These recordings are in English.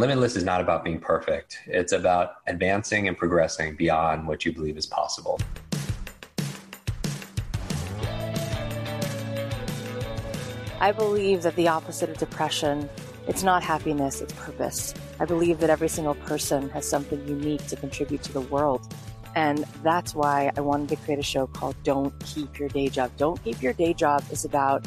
Limitless is not about being perfect. It's about advancing and progressing beyond what you believe is possible. I believe that the opposite of depression, it's not happiness, it's purpose. I believe that every single person has something unique to contribute to the world. And that's why I wanted to create a show called Don't Keep Your Day Job. Don't Keep Your Day Job is about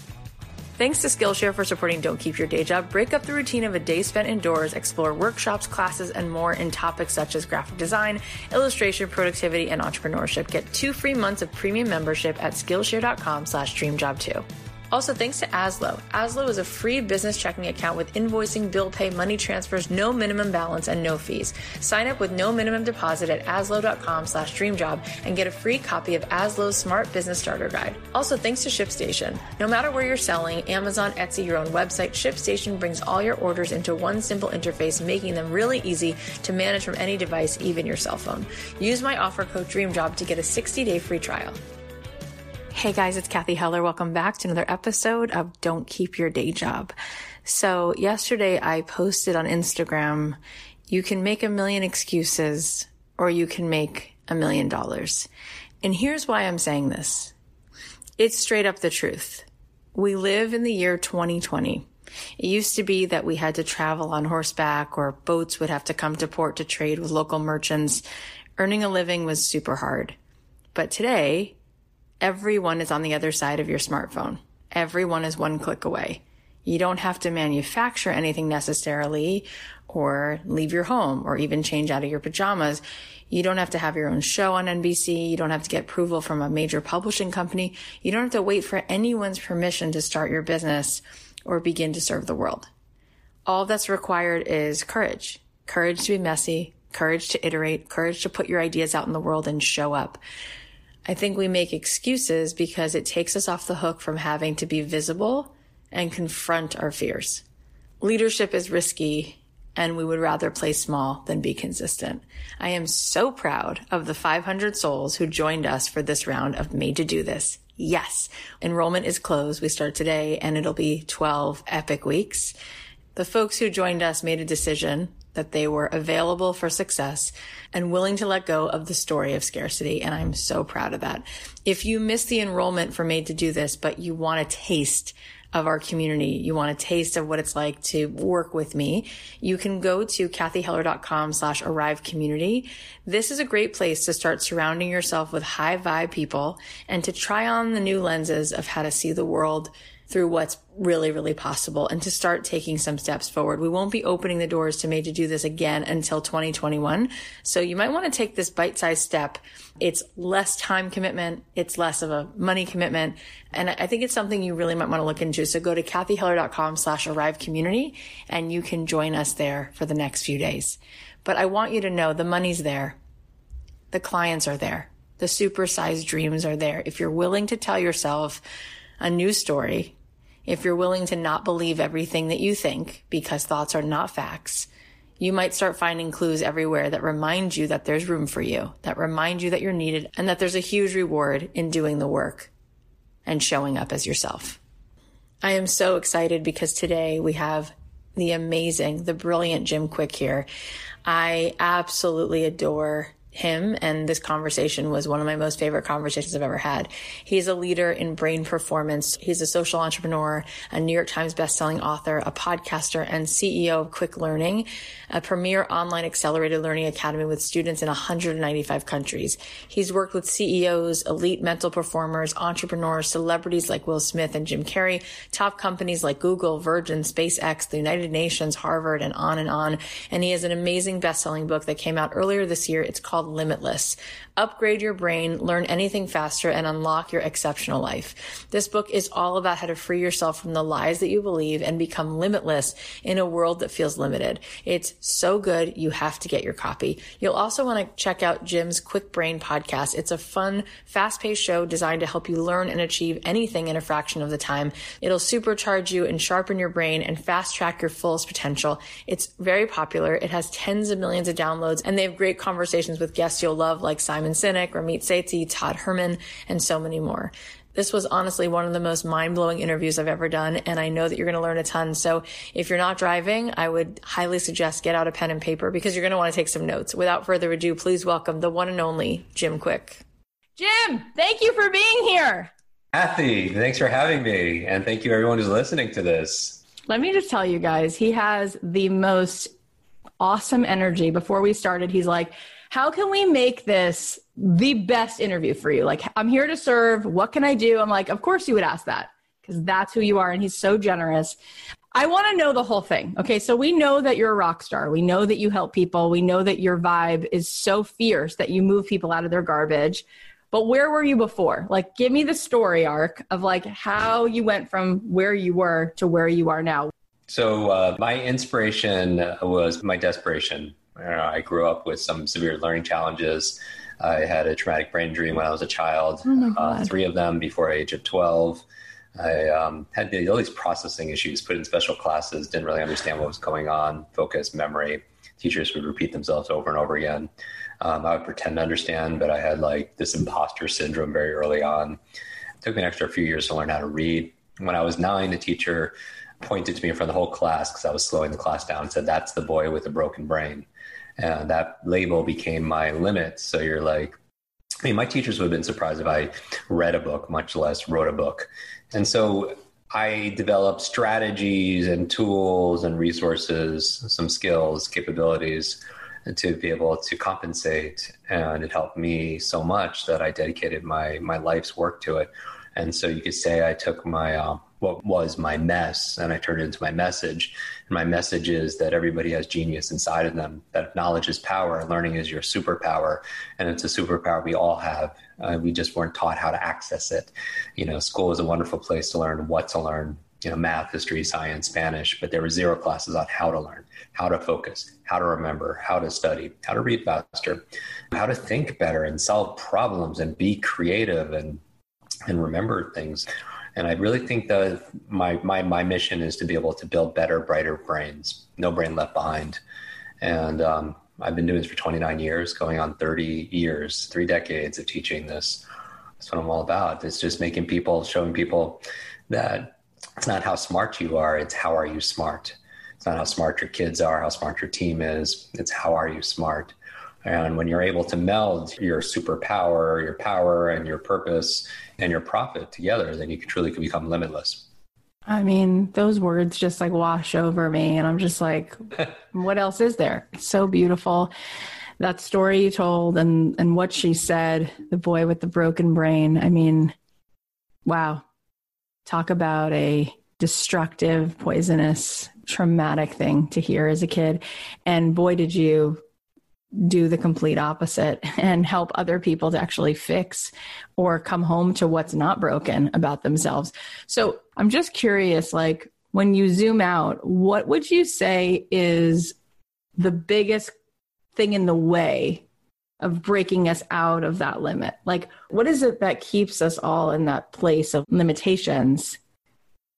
Thanks to Skillshare for supporting Don't Keep Your Day Job. Break up the routine of a day spent indoors, explore workshops, classes, and more in topics such as graphic design, illustration, productivity, and entrepreneurship. Get two free months of premium membership at Skillshare.com slash dreamjob2. Also, thanks to Azlo. Azlo is a free business checking account with invoicing, bill pay, money transfers, no minimum balance, and no fees. Sign up with no minimum deposit at azlo.com slash dreamjob and get a free copy of Azlo's Smart Business Starter Guide. Also, thanks to ShipStation. No matter where you're selling, Amazon, Etsy, your own website, ShipStation brings all your orders into one simple interface, making them really easy to manage from any device, even your cell phone. Use my offer code DREAMJOB to get a 60-day free trial. Hey guys, it's Cathy Heller. Welcome back to another episode of Don't Keep Your Day Job. So yesterday I posted on Instagram, you can make a million excuses or you can make a million dollars. And here's why I'm saying this. It's straight up the truth. We live in the year 2020. It used to be that we had to travel on horseback or boats would have to come to port to trade with local merchants. Earning a living was super hard. But today, Everyone is on the other side of your smartphone. Everyone is one click away. You don't have to manufacture anything necessarily or leave your home or even change out of your pajamas. You don't have to have your own show on NBC. You don't have to get approval from a major publishing company. You don't have to wait for anyone's permission to start your business or begin to serve the world. All that's required is courage. Courage to be messy, courage to iterate, courage to put your ideas out in the world and show up. I think we make excuses because it takes us off the hook from having to be visible and confront our fears. Leadership is risky and we would rather play small than be consistent. I am so proud of the 500 souls who joined us for this round of Made to Do This. Yes, enrollment is closed. We start today and it'll be 12 epic weeks. The folks who joined us made a decision that they were available for success and willing to let go of the story of scarcity. And I'm so proud of that. If you missed the enrollment for Made to Do This, but you want a taste of our community, you want a taste of what it's like to work with me, you can go to cathyheller.com slash arrive community. This is a great place to start surrounding yourself with high vibe people and to try on the new lenses of how to see the world through what's really, really possible and to start taking some steps forward. We won't be opening the doors to Made to Do This again until 2021. So you might want to take this bite-sized step. It's less time commitment. It's less of a money commitment. And I think it's something you really might want to look into. So go to cathyheller.com slash arrive community and you can join us there for the next few days. But I want you to know the money's there. The clients are there. The supersized dreams are there. If you're willing to tell yourself a new story, if you're willing to not believe everything that you think because thoughts are not facts, you might start finding clues everywhere that remind you that there's room for you, that remind you that you're needed, and that there's a huge reward in doing the work and showing up as yourself. I am so excited because today we have the amazing, the brilliant Jim Kwik here. I absolutely adore him and this conversation was one of my most favorite conversations I've ever had. He's a leader in brain performance. He's a social entrepreneur, a New York Times bestselling author, a podcaster and CEO of Kwik Learning, a premier online accelerated learning academy with students in 195 countries. He's worked with CEOs, elite mental performers, entrepreneurs, celebrities like Will Smith and Jim Carrey, top companies like Google, Virgin, SpaceX, the United Nations, Harvard, and on and on. And he has an amazing bestselling book that came out earlier this year. It's called called Limitless. Upgrade your brain, learn anything faster, and unlock your exceptional life. This book is all about how to free yourself from the lies that you believe and become limitless in a world that feels limited. It's so good. You have to get your copy. You'll also want to check out Jim's Kwik Brain podcast. It's a fun, fast paced show designed to help you learn and achieve anything in a fraction of the time. It'll supercharge you and sharpen your brain and fast track your fullest potential. It's very popular. It has tens of millions of downloads and they have great conversations with guests you'll love like Simon Sinek, Ramit Sethi, Todd Herman, and so many more. This was honestly one of the most mind blowing interviews I've ever done. And I know that you're going to learn a ton. So if you're not driving, I would highly suggest get out a pen and paper because you're going to want to take some notes. Without further ado, please welcome the one and only Jim Kwik. Jim, thank you for being here. Cathy, thanks for having me. And thank you everyone who's listening to this. Let me just tell you guys, he has the most awesome energy. Before we started, he's like, how can we make this the best interview for you? Like, I'm here to serve. What can I do? I'm like, of course you would ask that because that's who you are. And he's so generous. I want to know the whole thing. Okay. So we know that you're a rock star. We know that you help people. We know that your vibe is so fierce that you move people out of their garbage. But where were you before? Like, give me the story arc of like how you went from where you were to where you are now. So, uh, my inspiration was my desperation. I grew up with some severe learning challenges. I had a traumatic brain injury when I was a child, oh uh, three of them before age of 12. I um, had all these processing issues, put in special classes, didn't really understand what was going on, focus, memory. Teachers would repeat themselves over and over again. Um, I would pretend to understand, but I had like this imposter syndrome very early on. It took me an extra few years to learn how to read. When I was nine, the teacher pointed to me in front of the whole class because I was slowing the class down and said, That's the boy with a broken brain. And that label became my limit. So you're like, I mean, my teachers would have been surprised if I read a book, much less wrote a book. And so I developed strategies and tools and resources, some skills, capabilities to be able to compensate. And it helped me so much that I dedicated my, my life's work to it. And so you could say I took my, uh, what was my mess and I turned it into my message. And my message is that everybody has genius inside of them, that knowledge is power, learning is your superpower. And it's a superpower we all have. Uh, we just weren't taught how to access it. You know, school is a wonderful place to learn what to learn, you know, math, history, science, Spanish, but there were zero classes on how to learn, how to focus, how to remember, how to study, how to read faster, how to think better and solve problems and be creative and and remember things. And I really think that my, my, my mission is to be able to build better, brighter brains, no brain left behind. And um, I've been doing this for 29 years, going on 30 years, three decades of teaching this. That's what I'm all about. It's just making people, showing people that it's not how smart you are, it's how are you smart. It's not how smart your kids are, how smart your team is. It's how are you smart. And when you're able to meld your superpower, your power, and your purpose and your profit together, then you can truly can become limitless. I mean, those words just like wash over me. And I'm just like, what else is there? It's so beautiful. That story you told and, and what she said, the boy with the broken brain. I mean, wow. Talk about a destructive, poisonous, traumatic thing to hear as a kid. And boy, did you do the complete opposite and help other people to actually fix or come home to what's not broken about themselves. So I'm just curious, like when you zoom out, what would you say is the biggest thing in the way of breaking us out of that limit? Like, what is it that keeps us all in that place of limitations?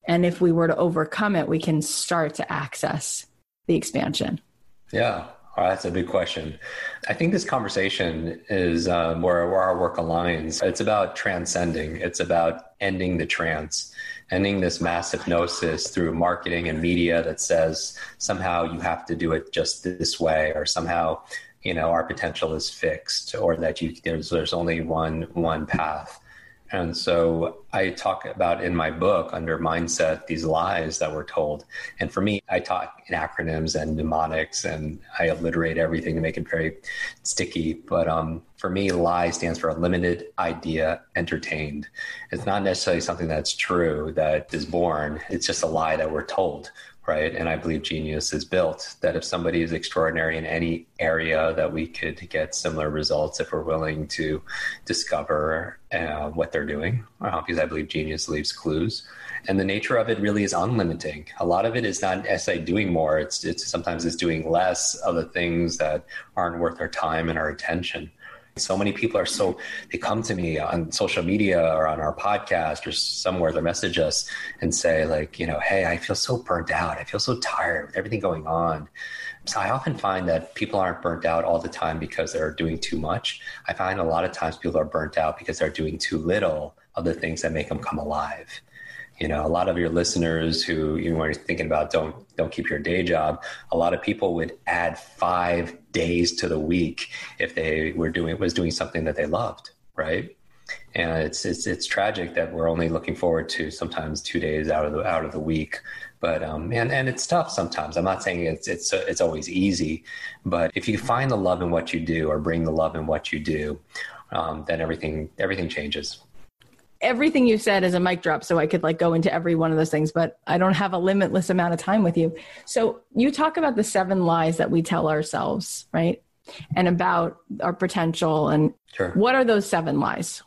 And if we were to overcome it, we can start to access the expansion. Yeah. Oh, that's a big question. I think this conversation is um, where, where our work aligns. It's about transcending, it's about ending the trance, ending this mass hypnosis through marketing and media that says somehow you have to do it just this way, or somehow you know our potential is fixed, or that you there's, there's only one one path. And so I talk about in my book under mindset these lies that we're told. And for me, I talk in acronyms and mnemonics and I alliterate everything to make it very sticky. But um, for me, lie stands for a limited idea entertained. It's not necessarily something that's true that is born, it's just a lie that we're told right? And I believe genius is built that if somebody is extraordinary in any area, that we could get similar results if we're willing to discover uh, what they're doing. Uh, because I believe genius leaves clues, and the nature of it really is unlimiting. A lot of it is not necessarily doing more; it's it's sometimes it's doing less of the things that aren't worth our time and our attention. So many people are so, they come to me on social media or on our podcast or somewhere, they message us and say, like, you know, hey, I feel so burnt out. I feel so tired with everything going on. So I often find that people aren't burnt out all the time because they're doing too much. I find a lot of times people are burnt out because they're doing too little of the things that make them come alive you know a lot of your listeners who you are thinking about don't don't keep your day job a lot of people would add five days to the week if they were doing was doing something that they loved right? And it's it's it's tragic that we're only looking forward to sometimes two days out of the out of the week. But um and and it's tough sometimes. I'm not saying it's it's it's always easy but if you find the love in what you do or bring the love in what you do um, then everything everything changes everything you said is a mic drop so i could like go into every one of those things but i don't have a limitless amount of time with you. So you talk about the seven lies that we tell ourselves right? And about our potential and sure. what are those seven lies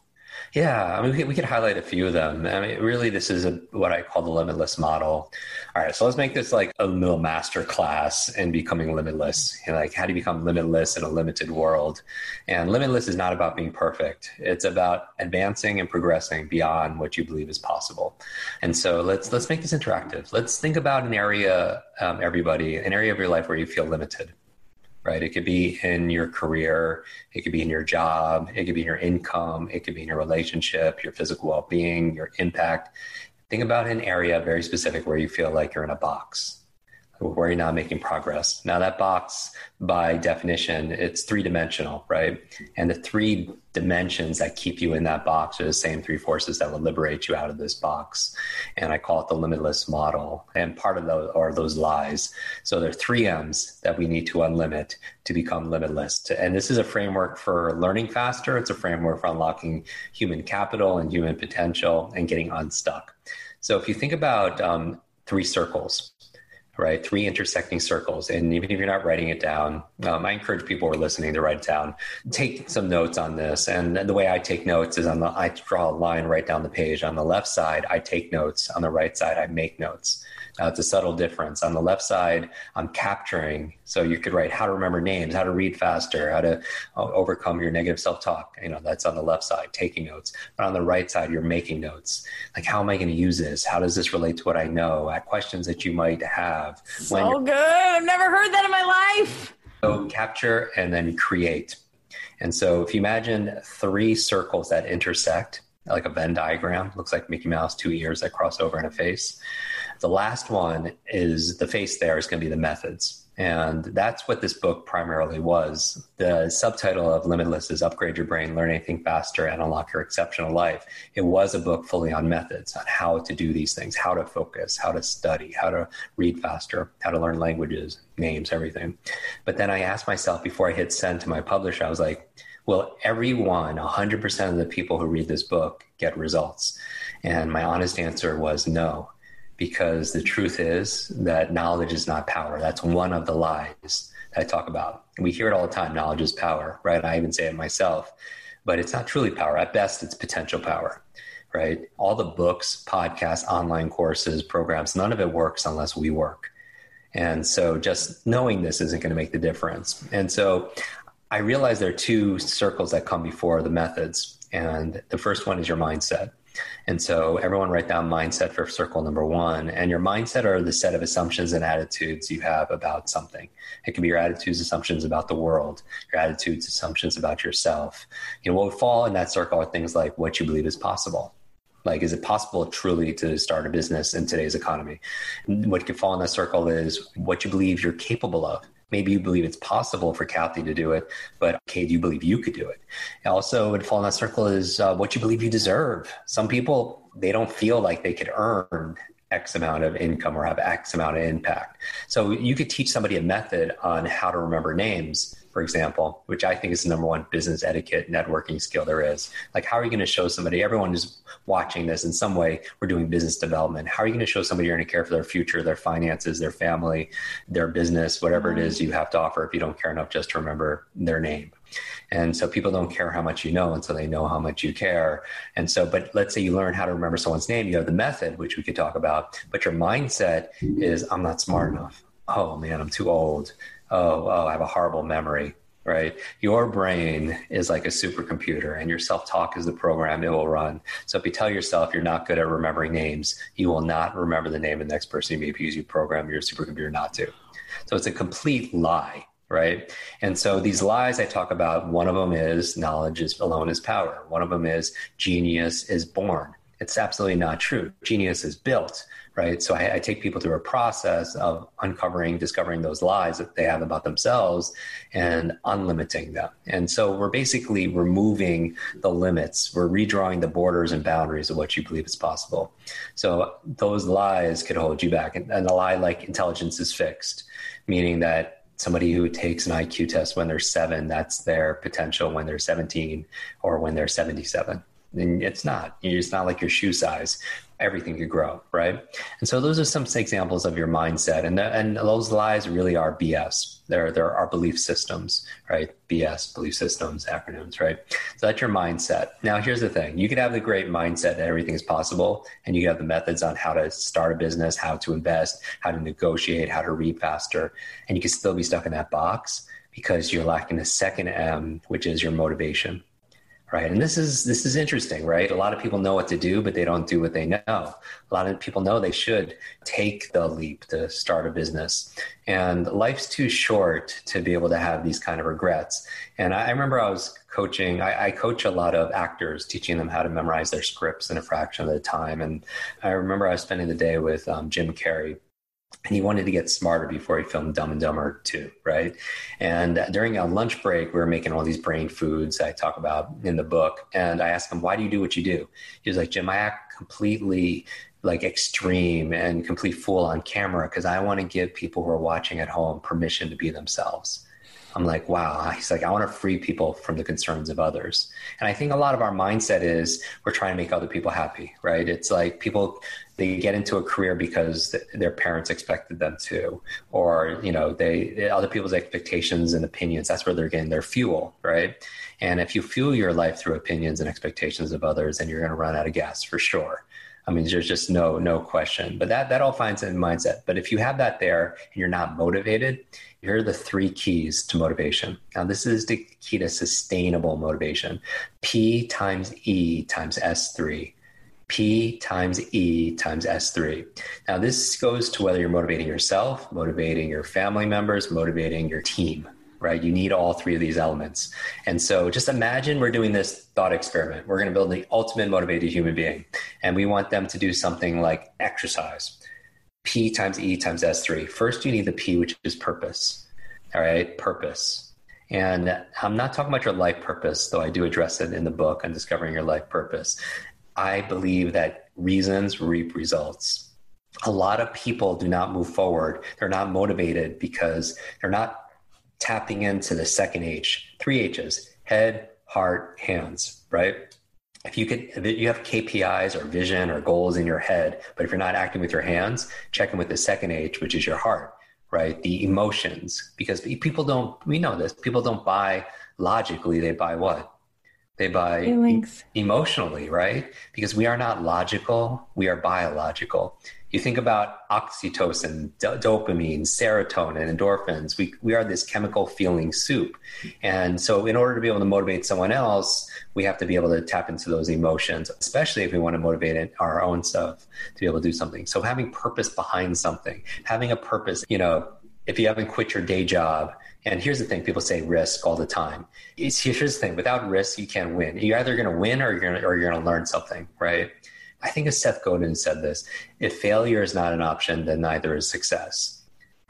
yeah, I mean, we could, we could highlight a few of them. I mean, really, this is a, what I call the limitless model. All right, so let's make this like a little master class in becoming limitless. You know, like how do you become limitless in a limited world? And limitless is not about being perfect. It's about advancing and progressing beyond what you believe is possible. And so let's let's make this interactive. Let's think about an area, um, everybody, an area of your life where you feel limited right? It could be in your career, it could be in your job, it could be in your income, it could be in your relationship, your physical well being, your impact. Think about an area very specific where you feel like you're in a box where you're not making progress. Now that box, by definition, it's three dimensional, right? And the three dimensions that keep you in that box are the same three forces that will liberate you out of this box. And I call it the limitless model. And part of those are those lies. So there are three M's that we need to unlimit to become limitless. And this is a framework for learning faster. It's a framework for unlocking human capital and human potential and getting unstuck. So if you think about um, three circles, right? Three intersecting circles. And even if you're not writing it down, um, I encourage people who are listening to write it down. Take some notes on this. And the way I take notes is on the, I draw a line right down the page. On the left side, I take notes. On the right side, I make notes. Uh, it's a subtle difference. On the left side, I'm capturing. So you could write how to remember names, how to read faster, how to uh, overcome your negative self talk. You know, that's on the left side, taking notes. But on the right side, you're making notes. Like, how am I going to use this? How does this relate to what I know? At questions that you might have. So good. I've never heard that in my life. So capture and then create. And so if you imagine three circles that intersect, like a Venn diagram, looks like Mickey Mouse, two ears that cross over in a face. The last one is the face there is going to be the methods. And that's what this book primarily was. The subtitle of Limitless is Upgrade Your Brain, Learn Anything Faster, and Unlock Your Exceptional Life. It was a book fully on methods, on how to do these things, how to focus, how to study, how to read faster, how to learn languages, names, everything. But then I asked myself before I hit send to my publisher, I was like, will everyone, 100% of the people who read this book get results? And my honest answer was no because the truth is that knowledge is not power. That's one of the lies that I talk about. We hear it all the time knowledge is power, right? I even say it myself, but it's not truly power. At best, it's potential power, right? All the books, podcasts, online courses, programs, none of it works unless we work. And so just knowing this isn't going to make the difference. And so I realize there are two circles that come before the methods. And the first one is your mindset. And so everyone write down mindset for circle number one. And your mindset are the set of assumptions and attitudes you have about something. It can be your attitudes, assumptions about the world, your attitudes, assumptions about yourself. You know, what would fall in that circle are things like what you believe is possible. Like, is it possible truly to start a business in today's economy? What could fall in that circle is what you believe you're capable of. Maybe you believe it's possible for Cathy to do it, but okay, do you believe you could do it? Also, would fall in that circle is uh, what you believe you deserve. Some people they don't feel like they could earn X amount of income or have X amount of impact. So you could teach somebody a method on how to remember names, for example, which I think is the number one business etiquette networking skill there is. Like, how are you going to show somebody, everyone is watching this in some way, we're doing business development. How are you going to show somebody you're going to care for their future, their finances, their family, their business, whatever it is you have to offer if you don't care enough just to remember their name? And so people don't care how much you know until they know how much you care. And so, but let's say you learn how to remember someone's name, you have the method, which we could talk about, but your mindset is, I'm not smart enough. Oh man, I'm too old oh, oh, I have a horrible memory, right? Your brain is like a supercomputer and your self talk is the program it will run. So if you tell yourself you're not good at remembering names, you will not remember the name of the next person you meet because you program your supercomputer not to. So it's a complete lie. Right. And so these lies I talk about, one of them is knowledge is alone is power. One of them is genius is born. It's absolutely not true. Genius is built right? So I, I, take people through a process of uncovering, discovering those lies that they have about themselves and unlimiting them. And so we're basically removing the limits. We're redrawing the borders and boundaries of what you believe is possible. So those lies could hold you back. And, and a lie like intelligence is fixed, meaning that somebody who takes an IQ test when they're seven, that's their potential when they're 17 or when they're 77 and it's not. It's not like your shoe size everything could grow, right? And so those are some examples of your mindset, and the, and those lies really are BS. They're they're our belief systems, right? BS belief systems acronyms, right? So that's your mindset. Now here's the thing: you could have the great mindset that everything is possible, and you have the methods on how to start a business, how to invest, how to negotiate, how to read faster, and you can still be stuck in that box because you're lacking the second M, which is your motivation right? And this is this is interesting right? A lot of people know what to do but they don't do what they know. A lot of people know they should take the leap to start a business. And life's too short to be able to have these kind of regrets. And i, I remember i was coaching I, I, coach a lot of actors teaching them how to memorize their scripts in a fraction of the time. And i remember i was spending the day with um, jim carrey and he wanted to get smarter before he filmed Dumb and Dumber 2, right? And during a lunch break, we were making all these brain foods I talk about in the book. And I asked him, why do you do what you do? He was like, Jim, I act completely like extreme and complete fool on camera because I want to give people who are watching at home permission to be themselves. I'm like, wow. He's like, I want to free people from the concerns of others. And I think a lot of our mindset is we're trying to make other people happy, right? It's like people, they get into a career because th- their parents expected them to, or, you know, they, other people's expectations and opinions, that's where they're getting their fuel, right? And if you fuel your life through opinions and expectations of others, then you're going to run out of gas for sure. I mean, there's just no no question. But that that all finds in mindset. But if you have that there and you're not motivated, here are the three keys to motivation. Now, this is the key to sustainable motivation. P times E times S3. P times E times S3. Now, this goes to whether you're motivating yourself, motivating your family members, motivating your team right? You need all three of these elements. And so just imagine we're doing this thought experiment. We're going to build the ultimate motivated human being, and we want them to do something like exercise. P times E times S3. First, you need the P, which is purpose. All right, purpose. And I'm not talking about your life purpose, though I do address it in the book on discovering your life purpose. I believe that reasons reap results. A lot of people do not move forward. They're not motivated because they're not tapping into the second H, three H's head, heart, hands, right? If you could, if you have KPIs or vision or goals in your head, but if you're not acting with your hands, check in with the second H, which is your heart, right? The emotions, because people don't, we know this, people don't buy logically, they buy what? They buy Feelings. emotionally, right? Because we are not logical, we are biological you think about oxytocin, d- dopamine, serotonin, endorphins. We, we are this chemical feeling soup. And so, in order to be able to motivate someone else, we have to be able to tap into those emotions, especially if we want to motivate our own stuff to be able to do something. So, having purpose behind something, having a purpose, you know, if you haven't quit your day job, and here's the thing people say risk all the time. It's, here's the thing without risk, you can't win. You're either going to win or you're going to, or you're going to learn something, right? I think as Seth Godin said this if failure is not an option, then neither is success,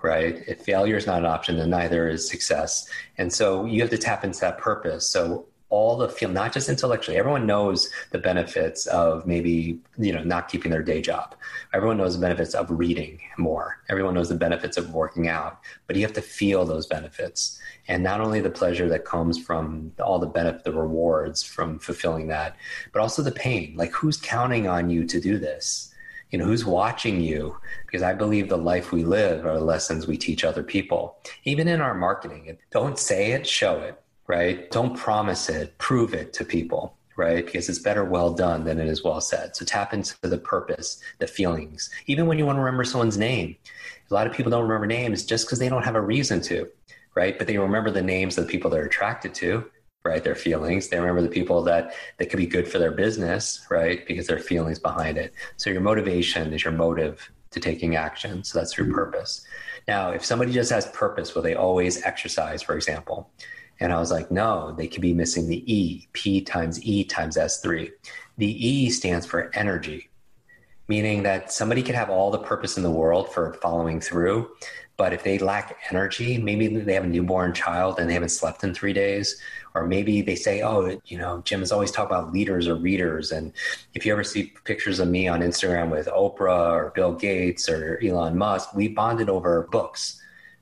right? If failure is not an option, then neither is success. And so you have to tap into that purpose. So all the feel not just intellectually everyone knows the benefits of maybe you know not keeping their day job. Everyone knows the benefits of reading more. Everyone knows the benefits of working out but you have to feel those benefits. And not only the pleasure that comes from all the benefit the rewards from fulfilling that but also the pain. Like who's counting on you to do this? You know who's watching you? Because i believe the life we live are the lessons we teach other people. Even in our marketing don't say it show it right? Don't promise it, prove it to people, right? Because it's better well done than it is well said. So tap into the purpose, the feelings. Even when you want to remember someone's name, a lot of people don't remember names just because they don't have a reason to, right? But they remember the names of the people they're attracted to, right? Their feelings. They remember the people that that could be good for their business, right? Because their feelings behind it. So your motivation is your motive to taking action. So that's your purpose. Now, if somebody just has purpose, will they always exercise, for example? And I was like, no, they could be missing the E, P times E times S3. The E stands for energy, meaning that somebody could have all the purpose in the world for following through. But if they lack energy, maybe they have a newborn child and they haven't slept in three days, or maybe they say, oh, you know, Jim has always talked about leaders or readers. And if you ever see pictures of me on Instagram with Oprah or Bill Gates or Elon Musk, we bonded over books,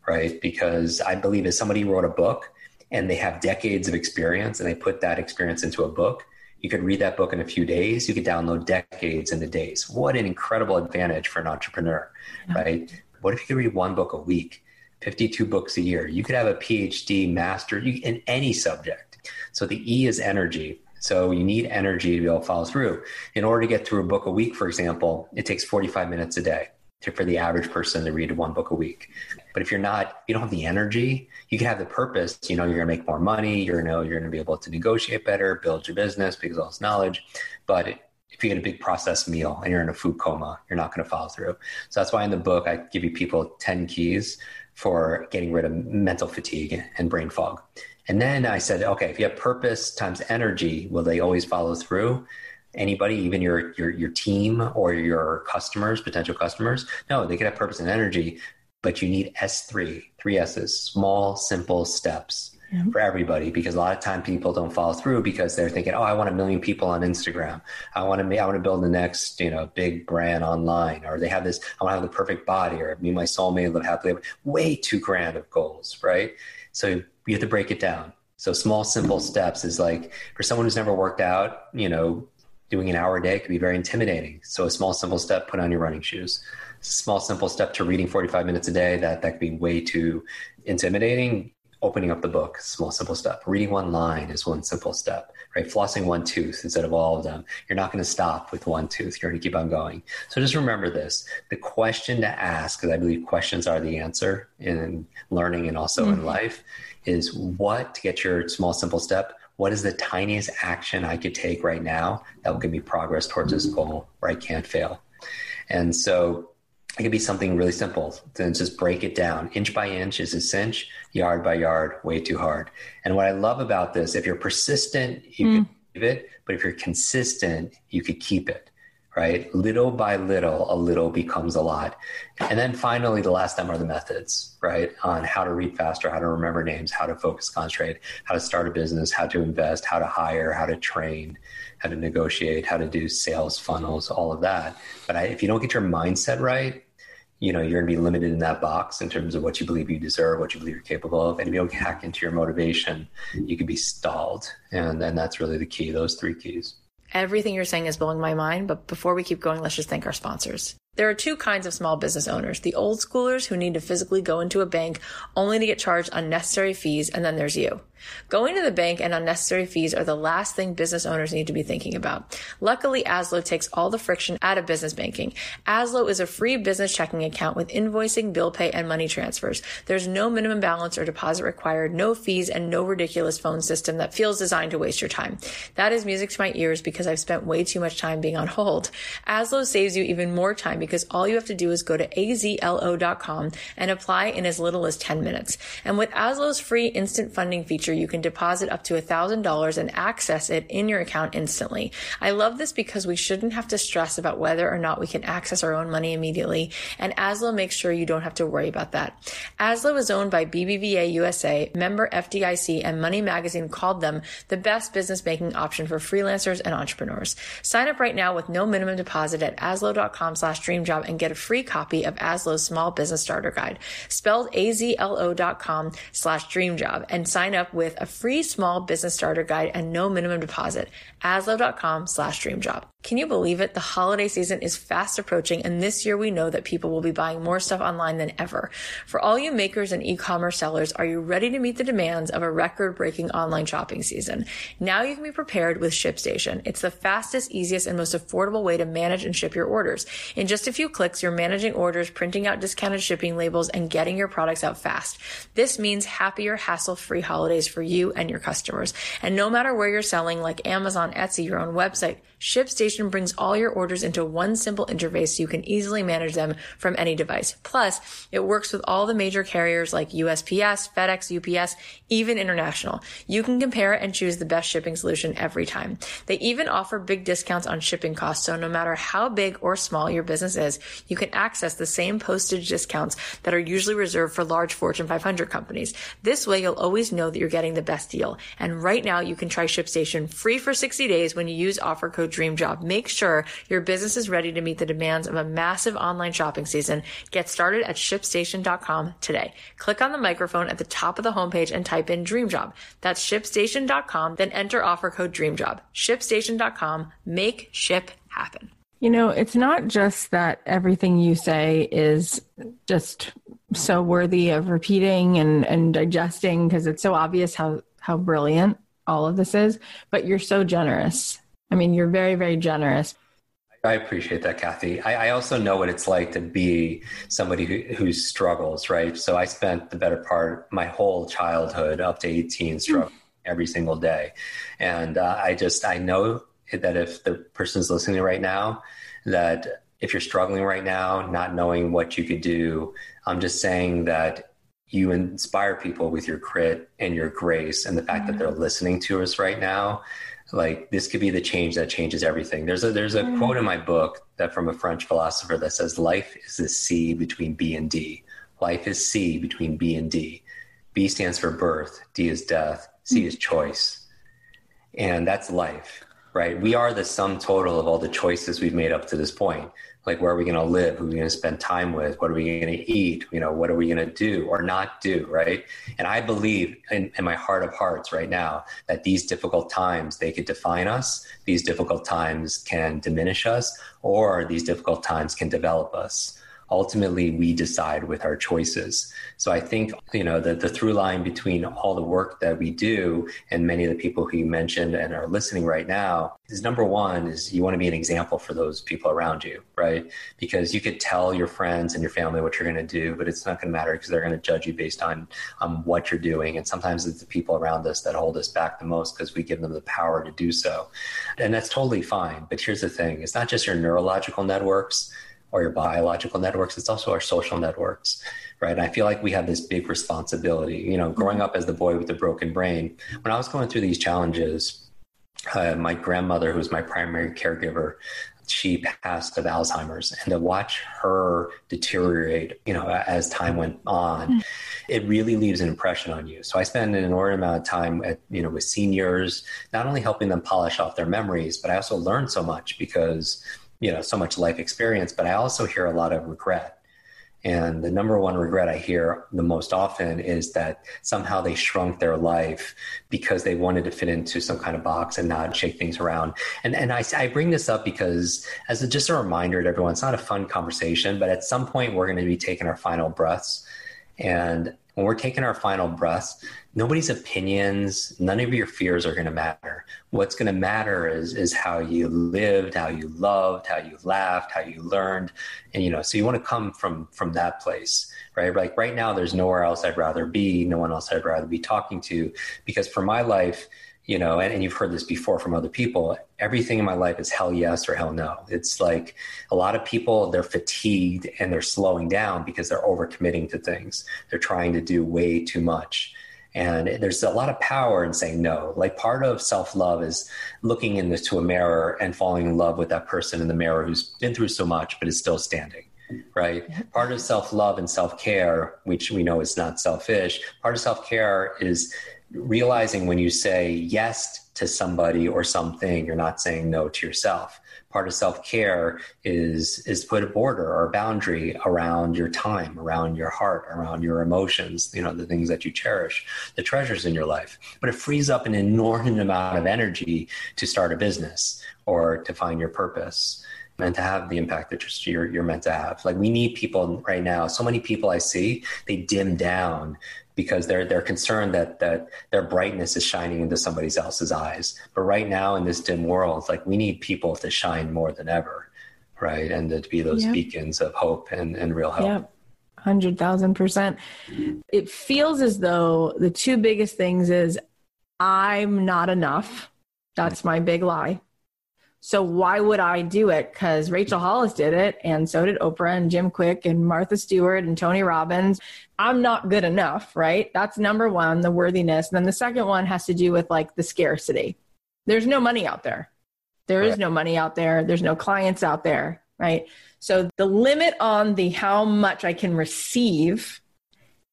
right? Because I believe if somebody wrote a book, and they have decades of experience and they put that experience into a book, you could read that book in a few days. You could download decades into days. What an incredible advantage for an entrepreneur, yeah. right? What if you could read one book a week, 52 books a year? You could have a PhD, master in any subject. So the E is energy. So you need energy to be able to follow through. In order to get through a book a week, for example, it takes 45 minutes a day for the average person to read one book a week. But if you're not, you don't have the energy, you can have the purpose, you know, you're to make more money, you're to, you're to be able to negotiate better, build your business because all this knowledge. But if you get a big processed meal and you're in a food coma, you're not to follow through. So that's why in the book, I give you people 10 keys for getting rid of mental fatigue and brain fog. And then I said, okay, if you have purpose times energy, will they always follow through? Anybody, even your your your team or your customers, potential customers. No, they can have purpose and energy, but you need S3, three S's, small, simple steps for everybody because a lot of time people don't follow through because they're thinking, oh, I want a million people on Instagram. I want to I want to build the next, you know, big brand online, or they have this, I want to have the perfect body, or me my soulmate live happily. Way too grand of goals, right? So you have to break it down. So small, simple steps is like for someone who's never worked out, you know, doing an hour a day could be very intimidating. So a small, simple step, put on your running shoes. Small, simple step to reading 45 minutes a day, that, that could be way too intimidating. Opening up the book, small, simple step. Reading one line is one simple step, right? Flossing one tooth instead of all of them. You're not going to stop with one tooth. You're going to keep on going. So just remember this. The question to ask, because I believe questions are the answer in learning and also mm-hmm. in life, is what to get your small, simple step. What is the tiniest action I could take right now that will give me progress towards this goal where I can't fail? And so it could be something really simple. Then just break it down. Inch by inch is a cinch, yard by yard, way too hard. And what I love about this, if you're persistent, you mm. can leave it, but if you're consistent, you could keep it right? Little by little, a little becomes a lot. And then finally, the last time are the methods, right? On how to read faster, how to remember names, how to focus, concentrate, how to start a business, how to invest, how to hire, how to train, how to negotiate, how to do sales funnels, all of that. But I, if you don't get your mindset right, you know, you're going to be limited in that box in terms of what you believe you deserve, what you believe you're capable of. And if you don't hack into your motivation, you could be stalled. And, and that's really the key, those three keys. Everything you're saying is blowing my mind, but before we keep going, let's just thank our sponsors. There are two kinds of small business owners. The old schoolers who need to physically go into a bank only to get charged unnecessary fees, and then there's you. Going to the bank and unnecessary fees are the last thing business owners need to be thinking about. Luckily, Azlo takes all the friction out of business banking. Azlo is a free business checking account with invoicing, bill pay, and money transfers. There's no minimum balance or deposit required, no fees, and no ridiculous phone system that feels designed to waste your time. That is music to my ears because I've spent way too much time being on hold. Azlo saves you even more time because all you have to do is go to azlo.com and apply in as little as 10 minutes. And with Azlo's free instant funding feature, you can deposit up to $1,000 and access it in your account instantly. I love this because we shouldn't have to stress about whether or not we can access our own money immediately. And Azlo makes sure you don't have to worry about that. Azlo is owned by BBVA USA, member FDIC, and Money Magazine called them the best business making option for freelancers and entrepreneurs. Sign up right now with no minimum deposit at azlo.com slash dreamjob and get a free copy of Azlo's small business starter guide, spelled azlo.com slash dream job, and sign up with a free small business starter guide and no minimum deposit. Azlo.com slash dream job. Can you believe it? The holiday season is fast approaching, and this year we know that people will be buying more stuff online than ever. For all you makers and e-commerce sellers, are you ready to meet the demands of a record-breaking online shopping season? Now you can be prepared with ShipStation. It's the fastest, easiest, and most affordable way to manage and ship your orders. In just a few clicks, you're managing orders, printing out discounted shipping labels, and getting your products out fast. This means happier, hassle-free holidays for you and your customers. And no matter where you're selling, like Amazon, Etsy, your own website, ShipStation brings all your orders into one simple interface so you can easily manage them from any device. Plus, it works with all the major carriers like USPS, FedEx, UPS, even international. You can compare and choose the best shipping solution every time. They even offer big discounts on shipping costs, so no matter how big or small your business is, you can access the same postage discounts that are usually reserved for large Fortune 500 companies. This way, you'll always know that you're getting the best deal. And right now, you can try ShipStation free for 60 days when you use offer code dream job. Make sure your business is ready to meet the demands of a massive online shopping season. Get started at shipstation.com today. Click on the microphone at the top of the homepage and type in dream job. That's shipstation.com, then enter offer code dream job. Shipstation.com. Make ship happen. You know, it's not just that everything you say is just so worthy of repeating and, and digesting because it's so obvious how, how brilliant all of this is, but you're so generous I mean, you're very, very generous. I appreciate that, Cathy. I, I, also know what it's like to be somebody who, who struggles, right? So I spent the better part my whole childhood up to 18 struggling mm. every single day. And uh, I just, I know that if the person's listening right now, that if you're struggling right now, not knowing what you could do, I'm just saying that you inspire people with your grit and your grace and the fact mm-hmm. that they're listening to us right now like this could be the change that changes everything. There's a there's a mm. quote in my book that from a French philosopher that says life is the C between B and D. Life is C between B and D. B stands for birth, D is death, C mm. is choice. And that's life, right? We are the sum total of all the choices we've made up to this point. like where are we going to live? Who are we going to spend time with? What are we going to eat? You know what are we going to do or not do right? And i believe in, in, my heart of hearts right now that these difficult times they could define us these difficult times can diminish us or these difficult times can develop us ultimately we decide with our choices. So I think, you know, the, the through line between all the work that we do and many of the people who you mentioned and are listening right now is number one is you want to be an example for those people around you, right? Because you could tell your friends and your family what you're going to do, but it's not going to matter because they're going to judge you based on um, what you're doing. And sometimes it's the people around us that hold us back the most because we give them the power to do so. And that's totally fine. But here's the thing. It's not just your neurological networks or your biological networks, it's also our social networks, right? And I feel like we have this big responsibility. You know, growing up as the boy with the broken brain, when I was going through these challenges, uh, my grandmother, who was my primary caregiver, she passed of Alzheimer's, and to watch her deteriorate, you know, as time went on, it really leaves an impression on you. So I spend an inordinate amount of time at, you know, with seniors, not only helping them polish off their memories, but I also learn so much because you know so much life experience but i also hear a lot of regret and the number one regret I hear the most often is that somehow they shrunk their life because they wanted to fit into some kind of box and not shake things around. And and I, I bring this up because as a, just a reminder to everyone, it's not a fun conversation, but at some point we're going to be taking our final breaths. And when we're taking our final breaths, nobody's opinions, none of your fears are going to matter. What's going to matter is is how you lived, how you loved, how you laughed, how you learned, and you know. So you want to come from from that place, right? Like right now, there's nowhere else I'd rather be, no one else I'd rather be talking to, because for my life you know, and, and, you've heard this before from other people, everything in my life is hell yes or hell no. It's like a lot of people, they're fatigued and they're slowing down because they're overcommitting to things. They're trying to do way too much. And there's a lot of power in saying no. Like part of self love is looking into a mirror and falling in love with that person in the mirror who's been through so much but is still standing right? Part of self love and self care, which we know is not selfish, part of self care is realizing when you say yes to somebody or something, you're not saying no to yourself. Part of self care is is put a border or a boundary around your time, around your heart, around your emotions. You know the things that you cherish, the treasures in your life. But it frees up an inordinate amount of energy to start a business or to find your purpose and to have the impact that you're, you're meant to have. Like we need people right now. So many people I see, they dim down because they're they're concerned that that their brightness is shining into somebody else's eyes. But right now in this dim world, like we need people to shine more than ever, right? And to be those beacons of hope and, and real help. Thousand percent. It feels as though the two biggest things is I'm not enough. That's my big lie. So why would I do it? Because Rachel Hollis did it, and so did Oprah and Jim Kwik and Martha Stewart and Tony Robbins. I'm not good enough, right? That's number one, the worthiness. And then the second one has to do with like the scarcity. There's no money out there. There right. is no money out there. There's no clients out there, right? So the limit on the how much I can receive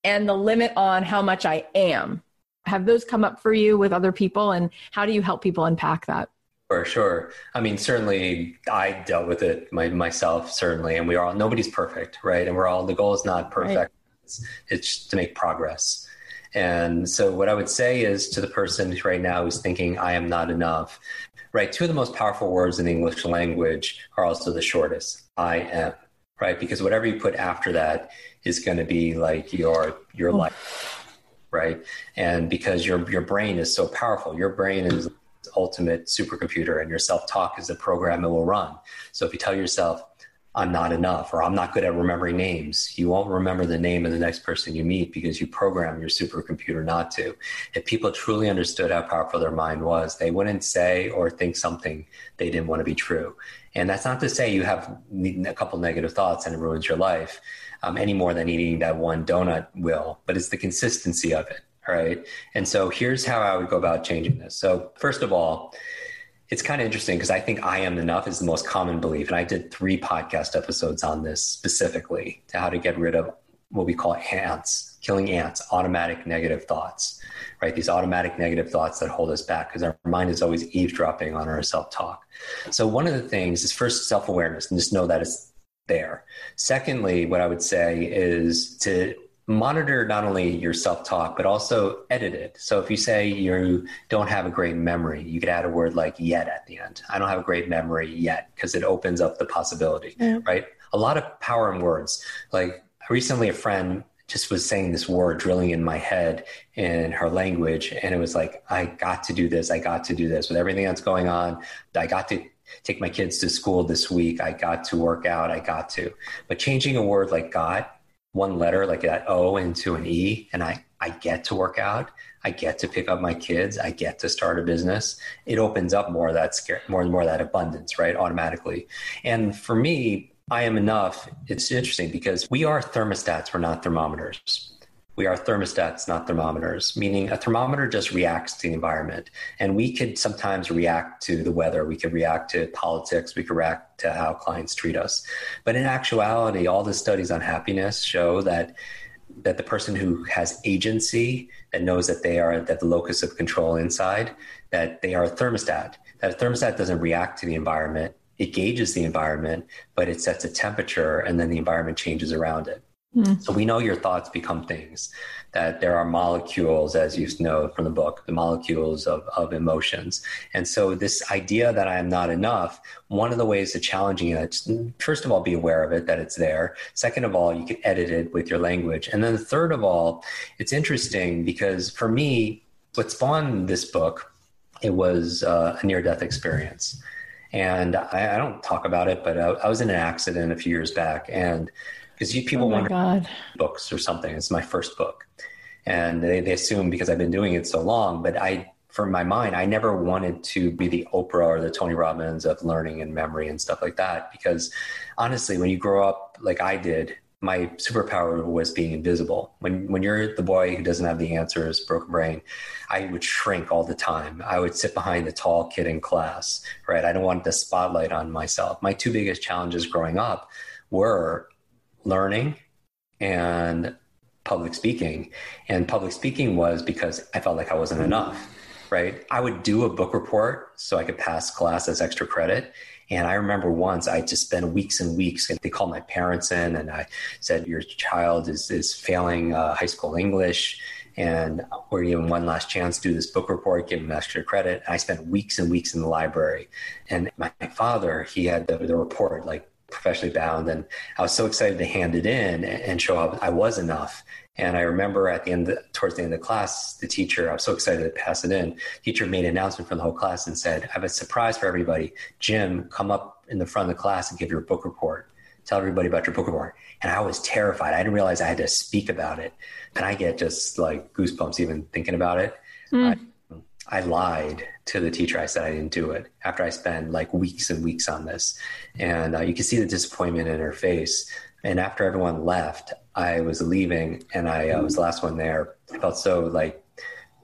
and the limit on how much I am. Have those come up for you with other people and how do you help people unpack that? For sure. I mean, certainly I dealt with it my, myself, certainly. And we are all, nobody's perfect, right? And we're all, the goal is not perfect, right. it's, it's to make progress. And so, what I would say is to the person right now who's thinking, I am not enough, right? Two of the most powerful words in the English language are also the shortest I am, right? Because whatever you put after that is going to be like your, your oh. life, right? And because your, your brain is so powerful, your brain is ultimate supercomputer and your self-talk is the program it will run. So if you tell yourself, I'm not enough or I'm not good at remembering names, you won't remember the name of the next person you meet because you program your supercomputer not to. If people truly understood how powerful their mind was, they wouldn't say or think something they didn't want to be true. And that's not to say you have a couple negative thoughts and it ruins your life um, any more than eating that one donut will, but it's the consistency of it. Right. And so here's how I would go about changing this. So, first of all, it's kind of interesting because I think I am enough is the most common belief. And I did three podcast episodes on this specifically to how to get rid of what we call ants, killing ants, automatic negative thoughts, right? These automatic negative thoughts that hold us back because our mind is always eavesdropping on our self talk. So, one of the things is first self awareness and just know that it's there. Secondly, what I would say is to monitor not only your self talk, but also edit it. So if you say you don't have a great memory, you could add a word like yet at the end. I don't have a great memory yet because it opens up the possibility, right? A lot of power in words. Like recently, a friend just was saying this word drilling in my head in her language. And it was like, I got to do this. I got to do this with everything that's going on. I got to take my kids to school this week. I got to work out. I got to. But changing a word like got, one letter like that O into an E, and I, I get to work out. I get to pick up my kids. I get to start a business. It opens up more of that scare, more and more of that abundance, right? Automatically. And for me, I am enough, it's interesting because we are thermostats, we're not thermometers. We are thermostats, not thermometers, meaning a thermometer just reacts to the environment. And we could sometimes react to the weather, we could react to politics, we could react to how clients treat us. But in actuality, all the studies on happiness show that that the person who has agency that knows that they are that the locus of control inside that they are a thermostat that a thermostat doesn't react to the environment it gauges the environment, but it sets a temperature and then the environment changes around it. Mm. So we know your thoughts become things, that there are molecules, as you know from the book, the molecules of, of emotions. And so this idea that I am not enough, one of the ways of challenging it, first of all, be aware of it, that it's there. Second of all, you can edit it with your language. And then third of all, it's interesting because for me, what spawned this book, it was uh, a near death experience. And I, I don't talk about it, but I, I, was in an accident a few years back, and because people oh wonder God. books or something. It's my first book, and they, they assume because I've been doing it so long. But I, for my mind, I never wanted to be the Oprah or the Tony Robbins of learning and memory and stuff like that. Because honestly, when you grow up like I did, my superpower was being invisible. When when you're the boy who doesn't have the answers, broken brain, I would shrink all the time. I would sit behind the tall kid in class, right? I don't want the spotlight on myself. My two biggest challenges growing up were learning and public speaking. And public speaking was because I felt like I wasn't enough, right? I would do a book report so I could pass class as extra credit. And I remember once I just spent weeks and weeks, and they called my parents in and I said, Your child is, is failing uh, high school English. And we're giving one last chance to do this book report, give him extra credit. I spent weeks and weeks in the library. And my, my father, he had the, the report like professionally bound. And I was so excited to hand it in and show up I was enough. And I remember at the end, towards the end of the class, the teacher, I was so excited to pass it in. Teacher made an announcement for the whole class and said, I have a surprise for everybody. Jim, come up in the front of the class and give your book report. Tell everybody about your book report. And I was terrified. I didn't realize I had to speak about it. And I get just like goosebumps even thinking about it. Mm. I, I lied to the teacher. I said I didn't do it after I spent like weeks and weeks on this. And uh, you can see the disappointment in her face. And after everyone left, I was leaving and I uh, was the last one there. I felt so like,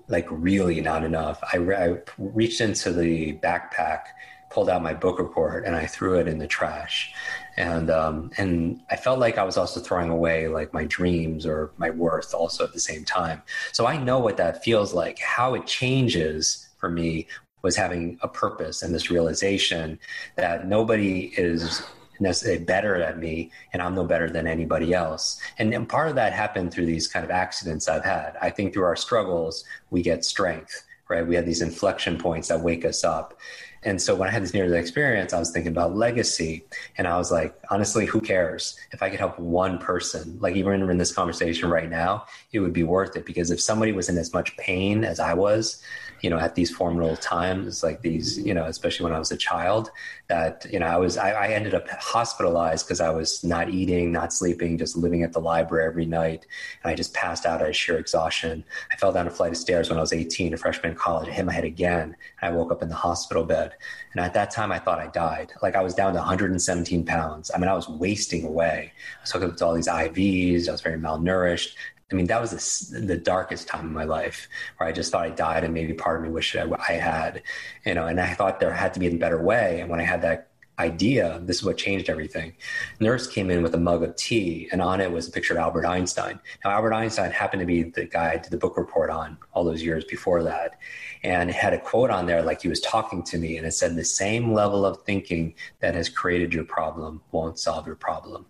like really not enough. I, re- I reached into the backpack, pulled out my book report, and I threw it in the trash. And um, and I felt like I was also throwing away like my dreams or my worth also at the same time. So I know what that feels like. How it changes for me was having a purpose and this realization that nobody is necessarily better at me and I'm no better than anybody else. And, and part of that happened through these kind of accidents I've had. I think through our struggles, we get strength, right? We have these inflection points that wake us up. And so when I had this near death experience, I was thinking about legacy. And I was like, honestly, who cares? If I could help one person, like even in this conversation right now, it would be worth it. Because if somebody was in as much pain as I was, you know, at these formative times, like these, you know, especially when I was a child, that, you know, I was, I, I ended up hospitalized because I was not eating, not sleeping, just living at the library every night. And I just passed out out of sheer exhaustion. I fell down a flight of stairs when I was 18, a freshman in college. I hit my head again. And I woke up in the hospital bed. And at that time, I thought I died. Like I was down to 117 pounds. I mean, I was wasting away. I was hooking up to all these IVs. I was very malnourished. I mean, that was the, the, darkest time in my life where I just thought I died and maybe part of me wished I, I, had, you know, and I thought there had to be a better way. And when I had that idea, this is what changed everything. Nurse came in with a mug of tea, and on it was a picture of Albert Einstein. Now, Albert Einstein happened to be the guy I did the book report on all those years before that, and had a quote on there like he was talking to me, and it said, The same level of thinking that has created your problem won't solve your problem.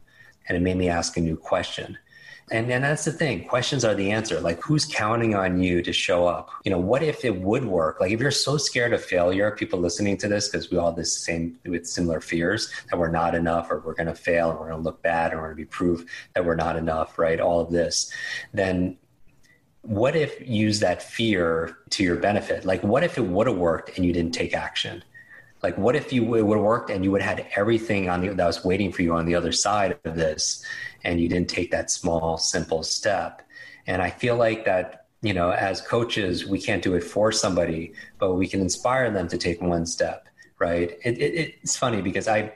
And it made me ask a new question and, and that's the thing. Questions are the answer. Like, who's counting on you to show up? You know, what if it would work? Like, if you're so scared of failure, people listening to this, because we all have this same with similar fears that we're not enough, or we're going to fail, or we're going to look bad, or we're going to be proof that we're not enough, right? All of this, then what if use that fear to your benefit? Like, what if it would have worked and you didn't take action? Like, what if you it would have worked and you would have had everything on the, that was waiting for you on the other side of this, and you didn't take that small, simple step? And I feel like that, you know, as coaches, we can't do it for somebody, but we can inspire them to take one step, right? It, it, it's funny because I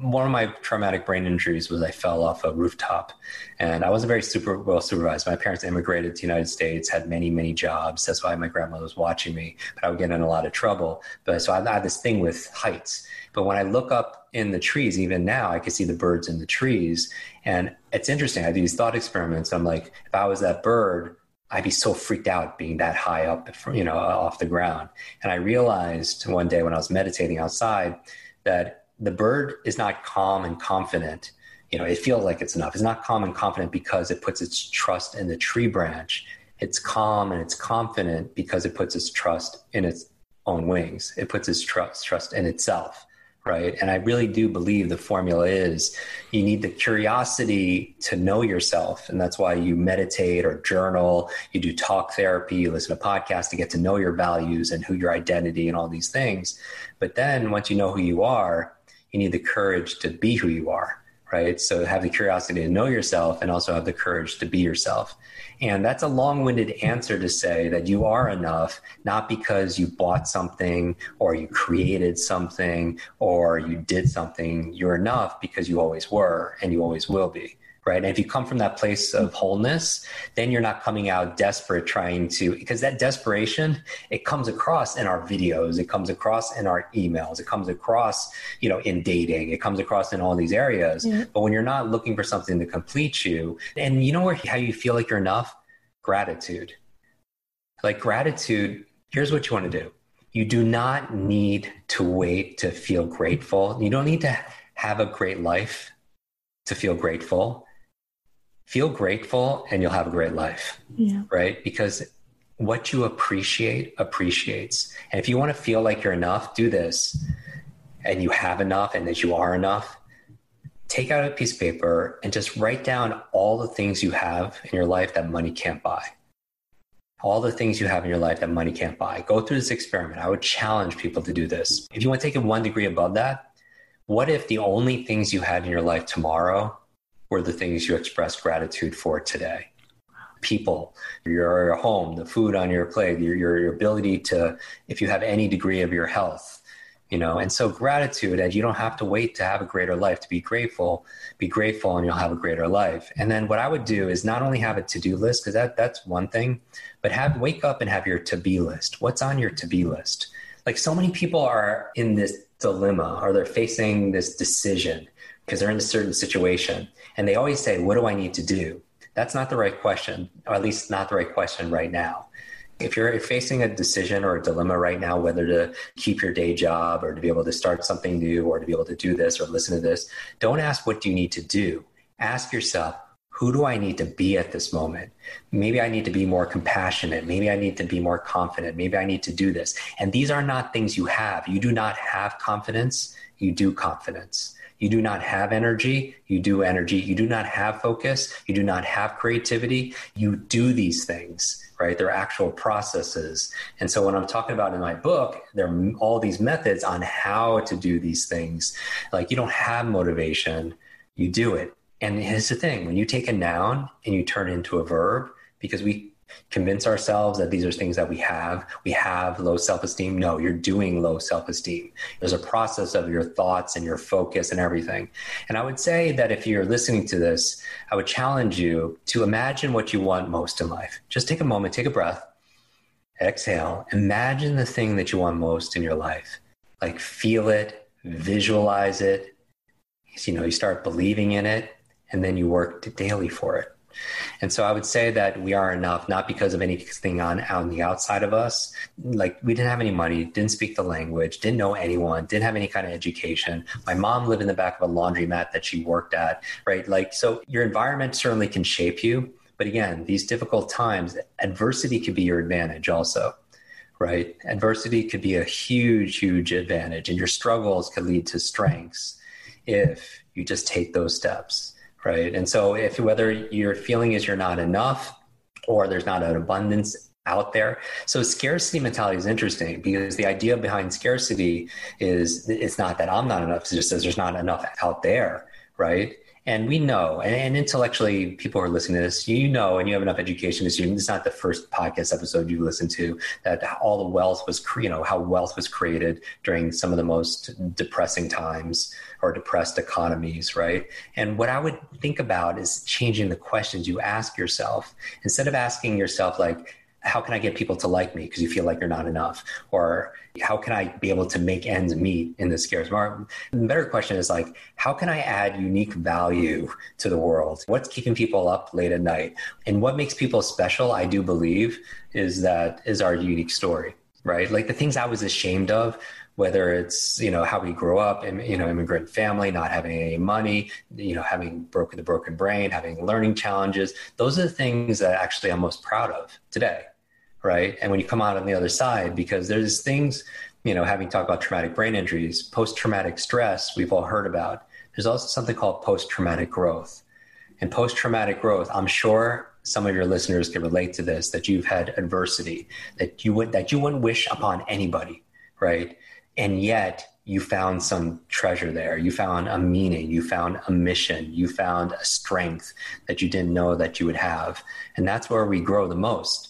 one of my traumatic brain injuries was I fell off a rooftop, and I wasn't very super well supervised. My parents immigrated to the United States, had many many jobs. That's why my grandmother was watching me, but I would get in a lot of trouble. But so I had this thing with heights. But when I look up in the trees, even now, I can see the birds in the trees, and it's interesting. I do these thought experiments. I'm like, if I was that bird, I'd be so freaked out being that high up, you know, uh, off the ground. And I realized one day when I was meditating outside that the bird is not calm and confident. You know, it feels like it's enough. It's not calm and confident because it puts its trust in the tree branch. It's calm and it's confident because it puts its trust in its own wings. It puts its trust trust in itself right? And I really do believe the formula is you need the curiosity to know yourself. And that's why you meditate or journal, you do talk therapy, you listen to podcasts to get to know your values and who your identity and all these things. But then once you know who you are, you need the courage to be who you are, right? So have the curiosity to know yourself and also have the courage to be yourself. And that's a long winded answer to say that you are enough, not because you bought something or you created something or you did something. You're enough because you always were and you always will be right? And if you come from that place of wholeness, then you're not coming out desperate trying to, because that desperation, it comes across in our videos, it comes across in our emails, it comes across, you know, in dating, it comes across in all these areas. Yeah. But when you're not looking for something to complete you, and you know where, how you feel like you're enough? Gratitude. Like gratitude, here's what you want to do. You do not need to wait to feel grateful. You don't need to have a great life to feel grateful feel grateful and you'll have a great life. Yeah. Right? Because what you appreciate appreciates. And if you want to feel like you're enough, do this and you have enough and that you are enough. Take out a piece of paper and just write down all the things you have in your life that money can't buy. All the things you have in your life that money can't buy. Go through this experiment. I would challenge people to do this. If you want to take it one degree above that, what if the only things you had in your life tomorrow were the things you expressed gratitude for today. People, your home, the food on your plate, your, your, your ability to, if you have any degree of your health, you know, and so gratitude, and you don't have to wait to have a greater life to be grateful. Be grateful, and you'll have a greater life. And then what I would do is not only have a to do list because that that's one thing, but have wake up and have your to be list. What's on your to be list? Like so many people are in this dilemma, or they're facing this decision because they're in a certain situation and they always say, What do I need to do? That's not the right question, or at least not the right question right now. If you're facing a decision or a dilemma right now, whether to keep your day job or to be able to start something new or to be able to do this or listen to this, don't ask, What do you need to do? Ask yourself, who do I need to be at this moment? Maybe I need to be more compassionate. Maybe I need to be more confident. Maybe I need to do this. And these are not things you have. You do not have confidence, you do confidence. You do not have energy, you do energy. You do not have focus, you do not have creativity. You do these things, right? They're actual processes. And so, when I'm talking about in my book, there are all these methods on how to do these things. Like, you don't have motivation, you do it. And here's the thing when you take a noun and you turn it into a verb, because we convince ourselves that these are things that we have. We have low self esteem. No, you're doing low self esteem. There's a process of your thoughts and your focus and everything. And I would say that if you're listening to this, I would challenge you to imagine what you want most in life. Just take a moment, take a breath, exhale, imagine the thing that you want most in your life. Like feel it, visualize it, you know, you start believing in it, and then you work daily for it. And so I would say that we are enough, not because of anything on on the outside of us. Like we didn't have any money, didn't speak the language, didn't know anyone, didn't have any kind of education. My mom lived in the back of a laundromat that she worked at, right? Like so your environment certainly can shape you. But again, these difficult times, adversity could be your advantage also right? Adversity could be a huge, huge advantage, and your struggles could lead to strengths if you just take those steps right? And so if whether your feeling is you're not enough or there's not an abundance out there. So scarcity mentality is interesting because the idea behind scarcity is it's not that I'm not enough, it's just that there's not enough out there, right? And we know, and, and, intellectually, people are listening to this, you know, and you have enough education to see it's not the first podcast episode you've listened to that all the wealth was, you know, how wealth was created during some of the most depressing times or depressed economies, right? And what I would think about is changing the questions you ask yourself instead of asking yourself like, how can I get people to like me because you feel like you're not enough? Or how can I be able to make ends meet in this scarce market? The better question is like, how can I add unique value to the world? What's keeping people up late at night? And what makes people special, I do believe, is that is our unique story, right? Like the things I was ashamed of whether it's you know how we grow up in you know immigrant family not having any money you know having broken the broken brain having learning challenges those are the things that actually i'm most proud of today right and when you come out on the other side because there's things you know having talked about traumatic brain injuries post-traumatic stress we've all heard about there's also something called post-traumatic growth and post-traumatic growth i'm sure some of your listeners can relate to this that you've had adversity that you would that you wouldn't wish upon anybody right and yet you found some treasure there. You found a meaning, you found a mission, you found a strength that you didn't know that you would have. And that's where we grow the most.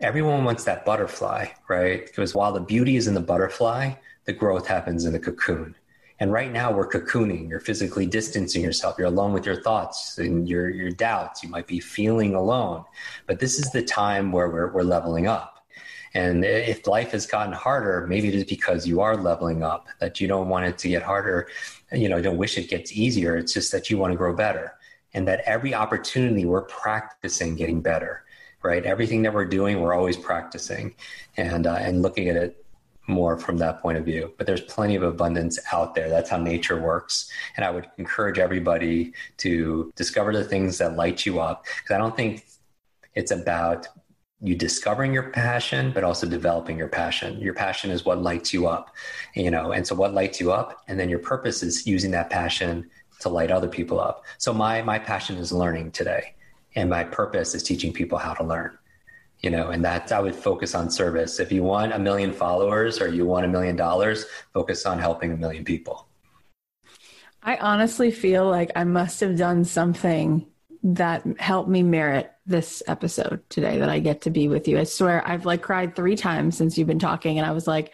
Everyone wants that butterfly, right? Because while the beauty is in the butterfly, the growth happens in the cocoon. And right now we're cocooning. You're physically distancing yourself. You're alone with your thoughts and your, your doubts. You might be feeling alone. But this is the time where we're, we're leveling up and if life has gotten harder, maybe it is because you are leveling up, that you don't want it to get harder. You know, don't wish it gets easier. It's just that you want to grow better. And that every opportunity we're practicing getting better, right? Everything that we're doing, we're always practicing and, uh, and looking at it more from that point of view. But there's plenty of abundance out there. That's how nature works. And I would encourage everybody to discover the things that light you up. Because I don't think it's about you discovering your passion but also developing your passion your passion is what lights you up you know and so what lights you up and then your purpose is using that passion to light other people up so my my passion is learning today and my purpose is teaching people how to learn you know and that i would focus on service if you want a million followers or you want a million dollars focus on helping a million people i honestly feel like i must have done something that helped me merit this episode today that I get to be with you. I swear I've like cried three times since you've been talking and I was like,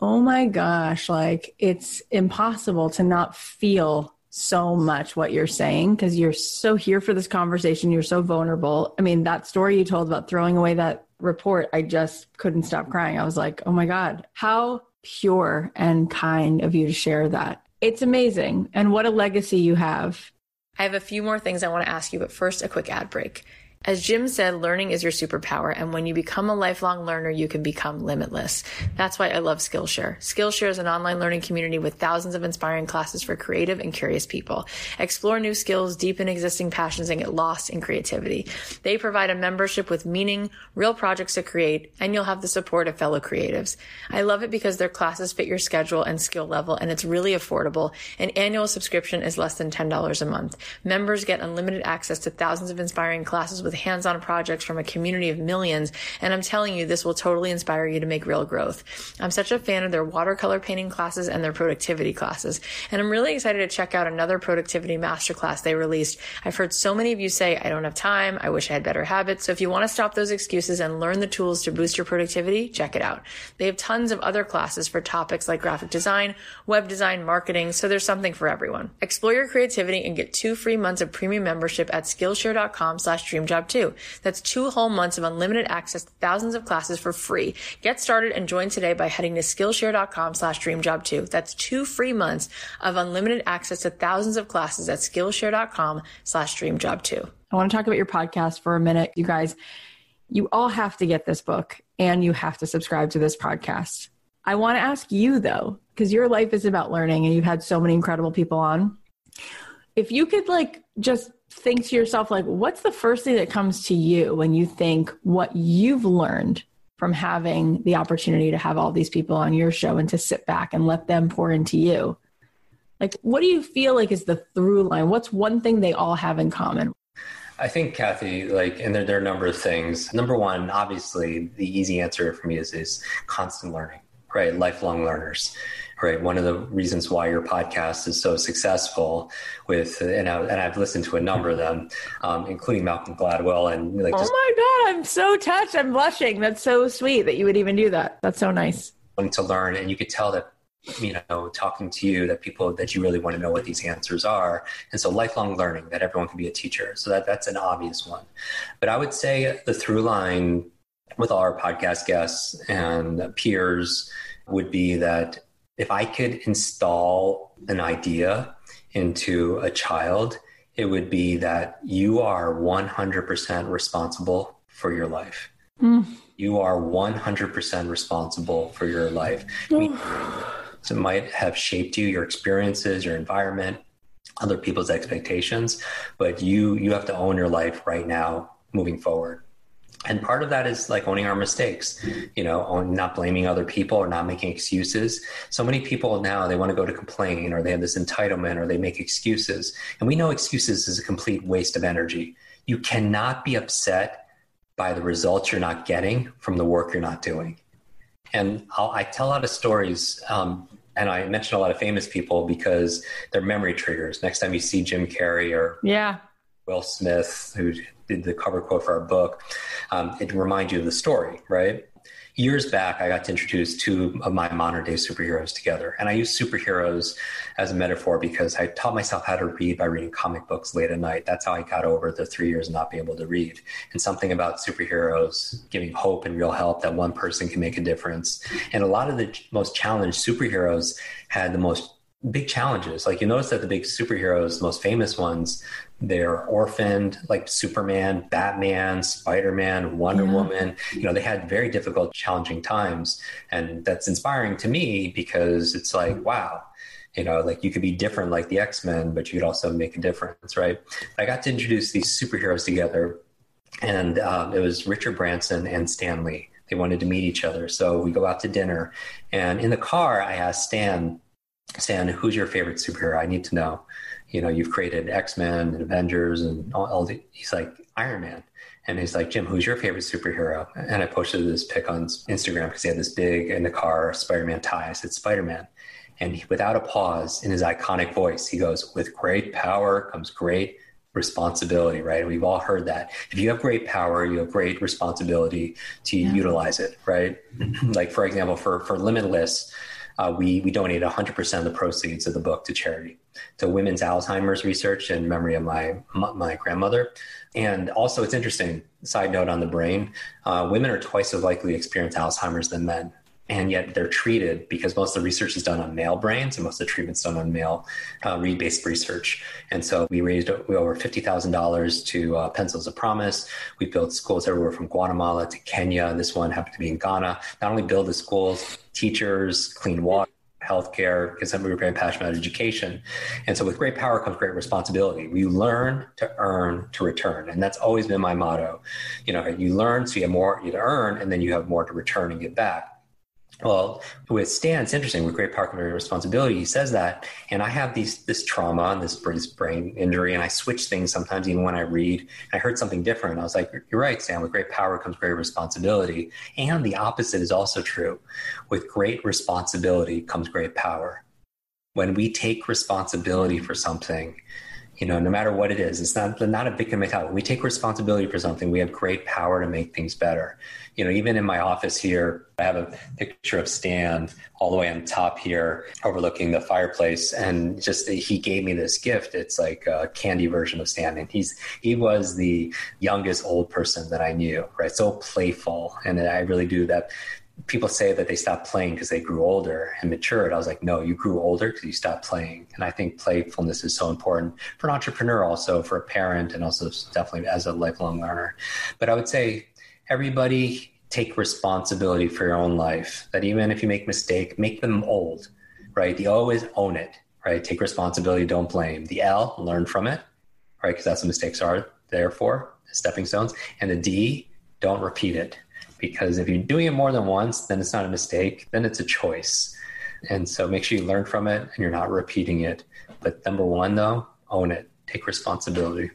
oh my gosh, like it's impossible to not feel so much what you're saying because you're so here for this conversation. You're so vulnerable. I mean, that story you told about throwing away that report, I just couldn't stop crying. I was like, oh my God, how pure and kind of you to share that. It's amazing. And what a legacy you have. I have a few more things I want to ask you, but first, a quick ad break. As Jim said, learning is your superpower. And when you become a lifelong learner, you can become limitless. That's why I love Skillshare. Skillshare is an online learning community with thousands of inspiring classes for creative and curious people. Explore new skills, deepen existing passions, and get lost in creativity. They provide a membership with meaning, real projects to create, and you'll have the support of fellow creatives. I love it because their classes fit your schedule and skill level, and it's really affordable. An annual subscription is less than $10 a month. Members get unlimited access to thousands of inspiring classes with with hands-on projects from a community of millions. And I'm telling you, this will totally inspire you to make real growth. I'm such a fan of their watercolor painting classes and their productivity classes. And I'm really excited to check out another productivity masterclass they released. I've heard so many of you say, I don't have time. I wish I had better habits. So if you want to stop those excuses and learn the tools to boost your productivity, check it out. They have tons of other classes for topics like graphic design, web design, marketing. So there's something for everyone. Explore your creativity and get two free months of premium membership at Skillshare.com slash dreamjob Job 2. That's two whole months of unlimited access to thousands of classes for free. Get started and join today by heading to Skillshare.com slash dreamjob2. That's two free months of unlimited access to thousands of classes at Skillshare.com slash dreamjob2. I want to talk about your podcast for a minute. You guys, you all have to get this book and you have to subscribe to this podcast. I want to ask you though, because your life is about learning and you've had so many incredible people on. If you could like just think to yourself, like, what's the first thing that comes to you when you think what you've learned from having the opportunity to have all these people on your show and to sit back and let them pour into you? Like, what do you feel like is the through line? What's one thing they all have in common? I think Cathy, like, and there, there are a number of things. Number one, obviously, the easy answer for me is is constant learning, right? Lifelong learners, right? One of the reasons why your podcast is so successful with, and, I, and I've listened to a number of them, um, including Malcolm Gladwell, and like, oh just, my god, I'm so touched. I'm blushing. That's so sweet that you would even do that. That's so nice. Wanting to learn, and you could tell that you know talking to you that people that you really want to know what these answers are and so lifelong learning that everyone can be a teacher so that that's an obvious one but i would say the through line with all our podcast guests and peers would be that if i could install an idea into a child it would be that you are 100% responsible for your life mm. you are 100% responsible for your life so it might have shaped you, your experiences, your environment, other people's expectations, but you you have to own your life right now moving forward. And part of that is like owning our mistakes, you know, not blaming other people or not making excuses. So many people now they want to go to complain or they have this entitlement or they make excuses. And we know excuses is a complete waste of energy. You cannot be upset by the results you're not getting from the work you're not doing. And I'll, i tell a lot of stories, um, and I mention a lot of famous people because they're memory triggers. Next time you see Jim Carrey or yeah, Will Smith, who did the cover quote for our book, um, it reminds you of the story, right? years back, I got to introduce two of my modern day superheroes together. And I use superheroes as a metaphor because I taught myself how to read by reading comic books late at night. That's how I got over the three years not being able to read. And something about superheroes giving hope and real help that one person can make a difference. And a lot of the most challenged superheroes had the most big challenges. Like you notice that the big superheroes, the most famous ones, they're orphaned, like Superman, Batman, Spider Man, Wonder yeah. Woman. You know, they had very difficult, challenging times. And that's inspiring to me because it's like, wow, you know, like you could be different like the X Men, but you could also make a difference, right? I got to introduce these superheroes together, and um, it was Richard Branson and Stan Lee. They wanted to meet each other. So we go out to dinner. And in the car, I asked Stan, Stan, who's your favorite superhero? I need to know. You know, you've created X Men and Avengers and all, all the. He's like Iron Man, and he's like, Jim, who's your favorite superhero? And I posted this pic on Instagram because he had this big in the car Spider Man tie. I said Spider Man, and he, without a pause, in his iconic voice, he goes, "With great power comes great responsibility." Right? we've all heard that. If you have great power, you have great responsibility to yeah. utilize it. Right? like for example, for for Limitless uh, we, we donate 100% of the proceeds of the book to charity, to women's Alzheimer's research in memory of my, my grandmother. And also, it's interesting, side note on the brain, uh, women are twice as likely to experience Alzheimer's than men and yet they're treated because most of the research is done on male brains and most of the treatment's done on male uh, read-based research. And so we raised over $50,000 to uh, Pencils of Promise. We built schools everywhere from Guatemala to Kenya. This one happened to be in Ghana. Not only build the schools, teachers, clean water, healthcare, because we were very passionate about education. And so with great power comes great responsibility. We learn to earn to return. And that's always been my motto. You know, you learn so you have more you to earn and then you have more to return and get back. Well, with Stan, it's interesting. With great power comes great responsibility. He says that, and I have these this trauma and this, this brain injury, and I switch things sometimes, even when I read. I heard something different. I was like, "You're right, Stan. With great power comes great responsibility." And the opposite is also true. With great responsibility comes great power. When we take responsibility for something, you know, no matter what it is, it's not not a victim mentality. We take responsibility for something. We have great power to make things better. You know, even in my office here, I have a picture of Stan all the way on top here, overlooking the fireplace, and just he gave me this gift. It's like a candy version of Stan, and he's he was the youngest old person that I knew, right? So playful, and I really do that people say that they stopped playing because they grew older and matured. I was like, no, you grew older because you stopped playing. And I think playfulness is so important for an entrepreneur, also for a parent, and also definitely as a lifelong learner. But I would say everybody take responsibility for your own life. That even if you make mistake, make them old, right? The O is own it, right? Take responsibility, don't blame. The L, learn from it, right? Because that's what mistakes are there for, stepping stones. And the D, don't repeat it because if you're doing it more than once, then it's not a mistake, then it's a choice. And so make sure you learn from it and you're not repeating it. But number one, though, own it, take responsibility.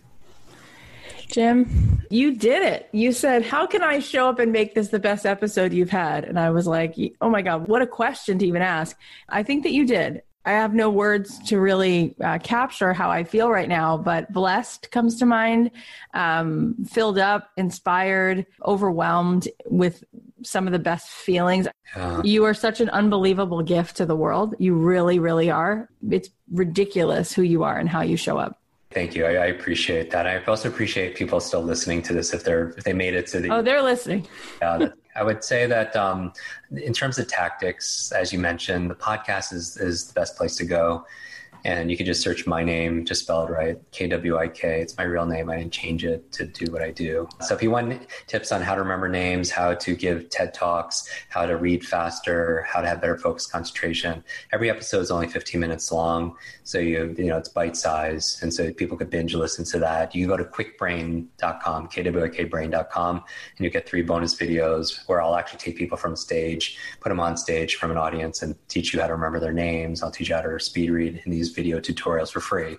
Jim, you did it. You said, How can I show up and make this the best episode you've had? And I was like, Oh my God, what a question to even ask. I think that you did. I have no words to really uh, capture how I feel right now, but blessed comes to mind, um, filled up, inspired, overwhelmed with some of the best feelings. Yeah. You are such an unbelievable gift to the world. You really, really are. It's ridiculous who you are and how you show up. Thank you. I, I, appreciate that. I also appreciate people still listening to this if they're if they made it to the. Oh, they're listening. Yeah, I would say that um, in terms of tactics, as you mentioned, the podcast is is the best place to go. And you can just search my name, just spell it right, K W I K. It's my real name. I didn't change it to do what I do. So if you want tips on how to remember names, how to give TED Talks, how to read faster, how to have better focus concentration, every episode is only 15 minutes long. So you, you know, it's bite size. And so people could binge listen to that. You can go to kwikbrain.com, K-W-I-K brain.com, and you get three bonus videos where I'll actually take people from stage, put them on stage from an audience and teach you how to remember their names. I'll teach you how to speed read in these these video tutorials for free.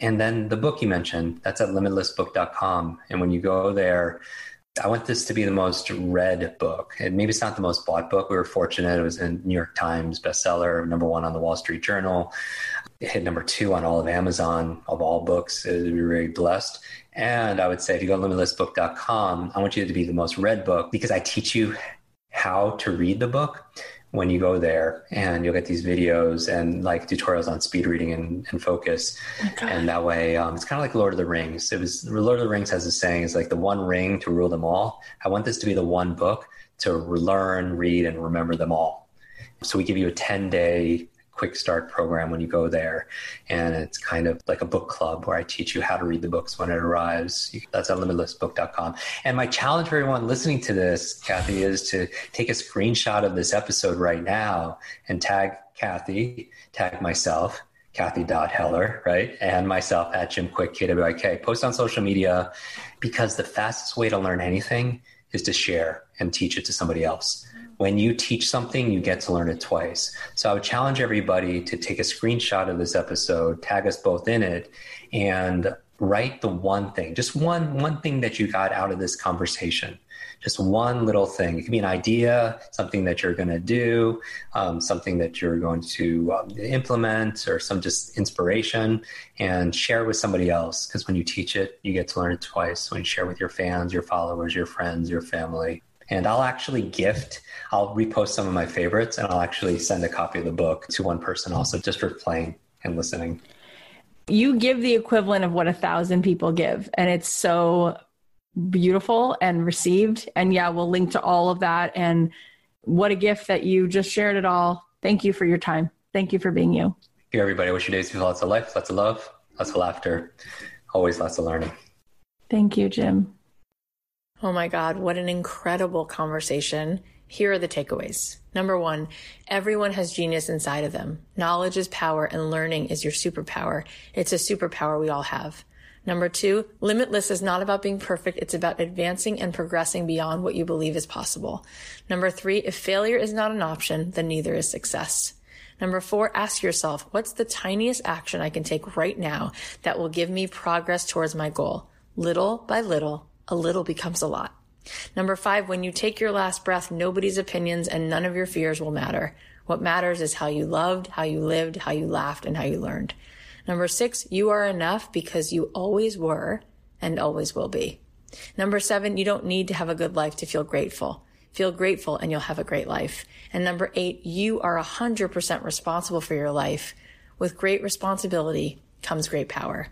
And then the book you mentioned, that's at limitlessbook.com. And when you go there, I want this to be the most read book. And maybe it's not the most bought book. We were fortunate. It was a New York Times bestseller, number one on the Wall Street Journal. It hit number two on all of Amazon of all books. We were very blessed. And I would say if you go to limitlessbook.com, I want you to be the most read book because I teach you how to read the book when you go there and you'll get these videos and like tutorials on speed reading and, and focus. Oh and that way um, it's kind of like lord of the rings. It was lord of the rings has a saying it's like the one ring to rule them all. I want this to be the one book to learn read and remember them all. So we give you a 10 day quick start program when you go there. And it's kind of like a book club where I teach you how to read the books when it arrives. That's at limitlessbook.com. And my challenge for everyone listening to this, Cathy, is to take a screenshot of this episode right now and tag Cathy, tag myself, Cathy.Heller, right? And myself at Jim Kwik, KWIK. Post on social media because the fastest way to learn anything is to share and teach it to somebody else when you teach something, you get to learn it twice. So I would challenge everybody to take a screenshot of this episode, tag us both in it, and write the one thing, just one one thing that you got out of this conversation. Just one little thing. It could be an idea, something that you're going to do, um, something that you're going to um, implement, or some just inspiration, and share with somebody else. Because when you teach it, you get to learn it twice. When you share with your fans, your followers, your friends, your family, and I'll actually gift, I'll repost some of my favorites and I'll actually send a copy of the book to one person also just for playing and listening. You give the equivalent of what a thousand people give, and it's so beautiful and received. And yeah, we'll link to all of that. And what a gift that you just shared it all. Thank you for your time. Thank you for being you. Thank you, everybody. I wish your days with lots of life, lots of love, lots of laughter, always lots of learning. Thank you, Jim. Oh my God, what an incredible conversation. Here are the takeaways. Number one, everyone has genius inside of them. Knowledge is power and learning is your superpower. It's a superpower we all have. Number two, limitless is not about being perfect. It's about advancing and progressing beyond what you believe is possible. Number three, if failure is not an option, then neither is success. Number four, ask yourself, what's the tiniest action I can take right now that will give me progress towards my goal? Little by little, a little becomes a lot. Number five, when you take your last breath, nobody's opinions and none of your fears will matter. What matters is how you loved, how you lived, how you laughed, and how you learned. Number six, you are enough because you always were and always will be. Number seven, you don't need to have a good life to feel grateful. Feel grateful and you'll have a great life. And number eight, you are 100% responsible for your life. With great responsibility comes great power.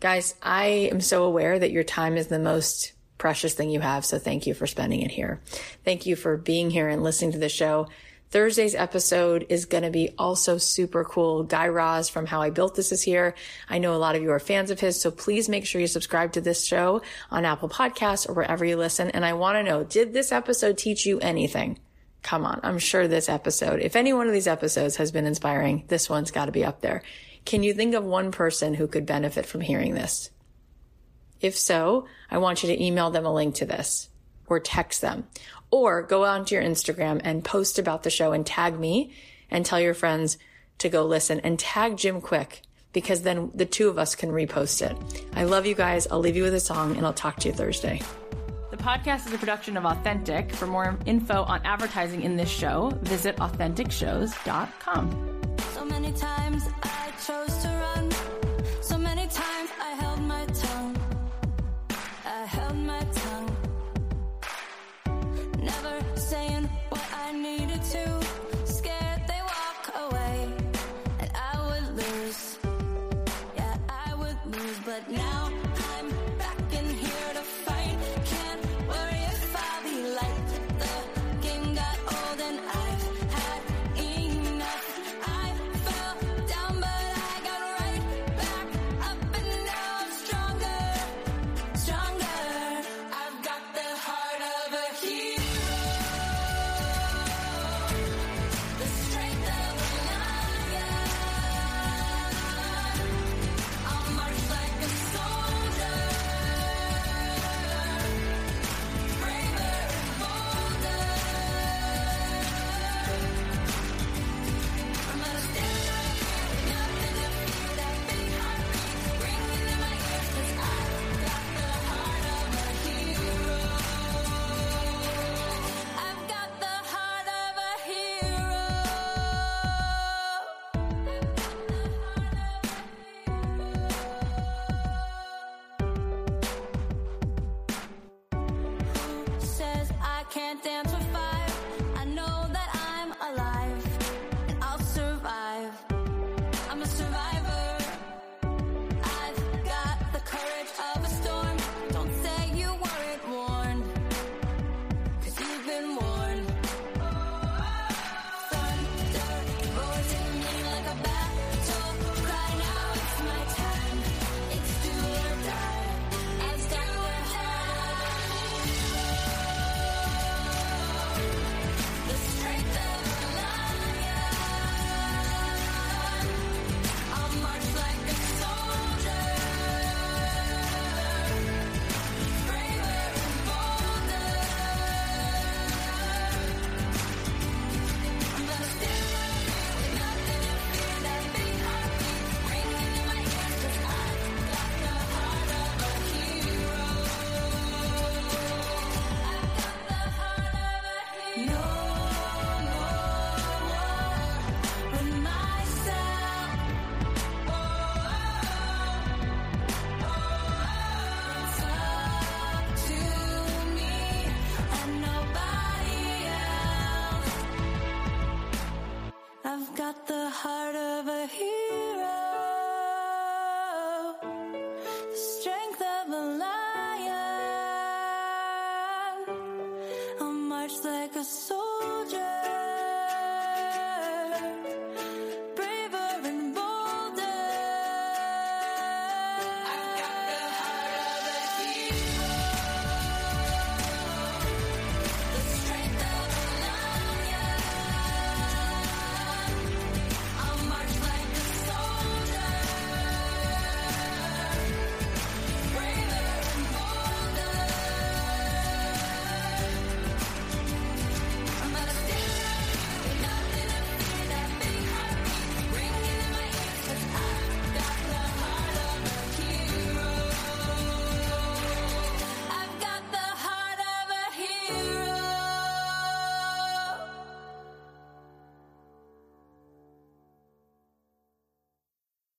Guys, I am so aware that your time is the most precious thing you have. So thank you for spending it here. Thank you for being here and listening to the show. Thursday's episode is going to be also super cool. Guy Raz from How I Built This is here. I know a lot of you are fans of his, so please make sure you subscribe to this show on Apple Podcasts or wherever you listen. And I want to know, did this episode teach you anything? Come on. I'm sure this episode, if any one of these episodes has been inspiring, this one's got to be up there. Can you think of one person who could benefit from hearing this? If so, I want you to email them a link to this or text them or go onto your Instagram and post about the show and tag me and tell your friends to go listen and tag Jim Kwik because then the two of us can repost it. I love you guys. I'll leave you with a song and I'll talk to you Thursday. The podcast is a production of Authentic. For more info on advertising in this show, visit AuthenticShows.com. So many times I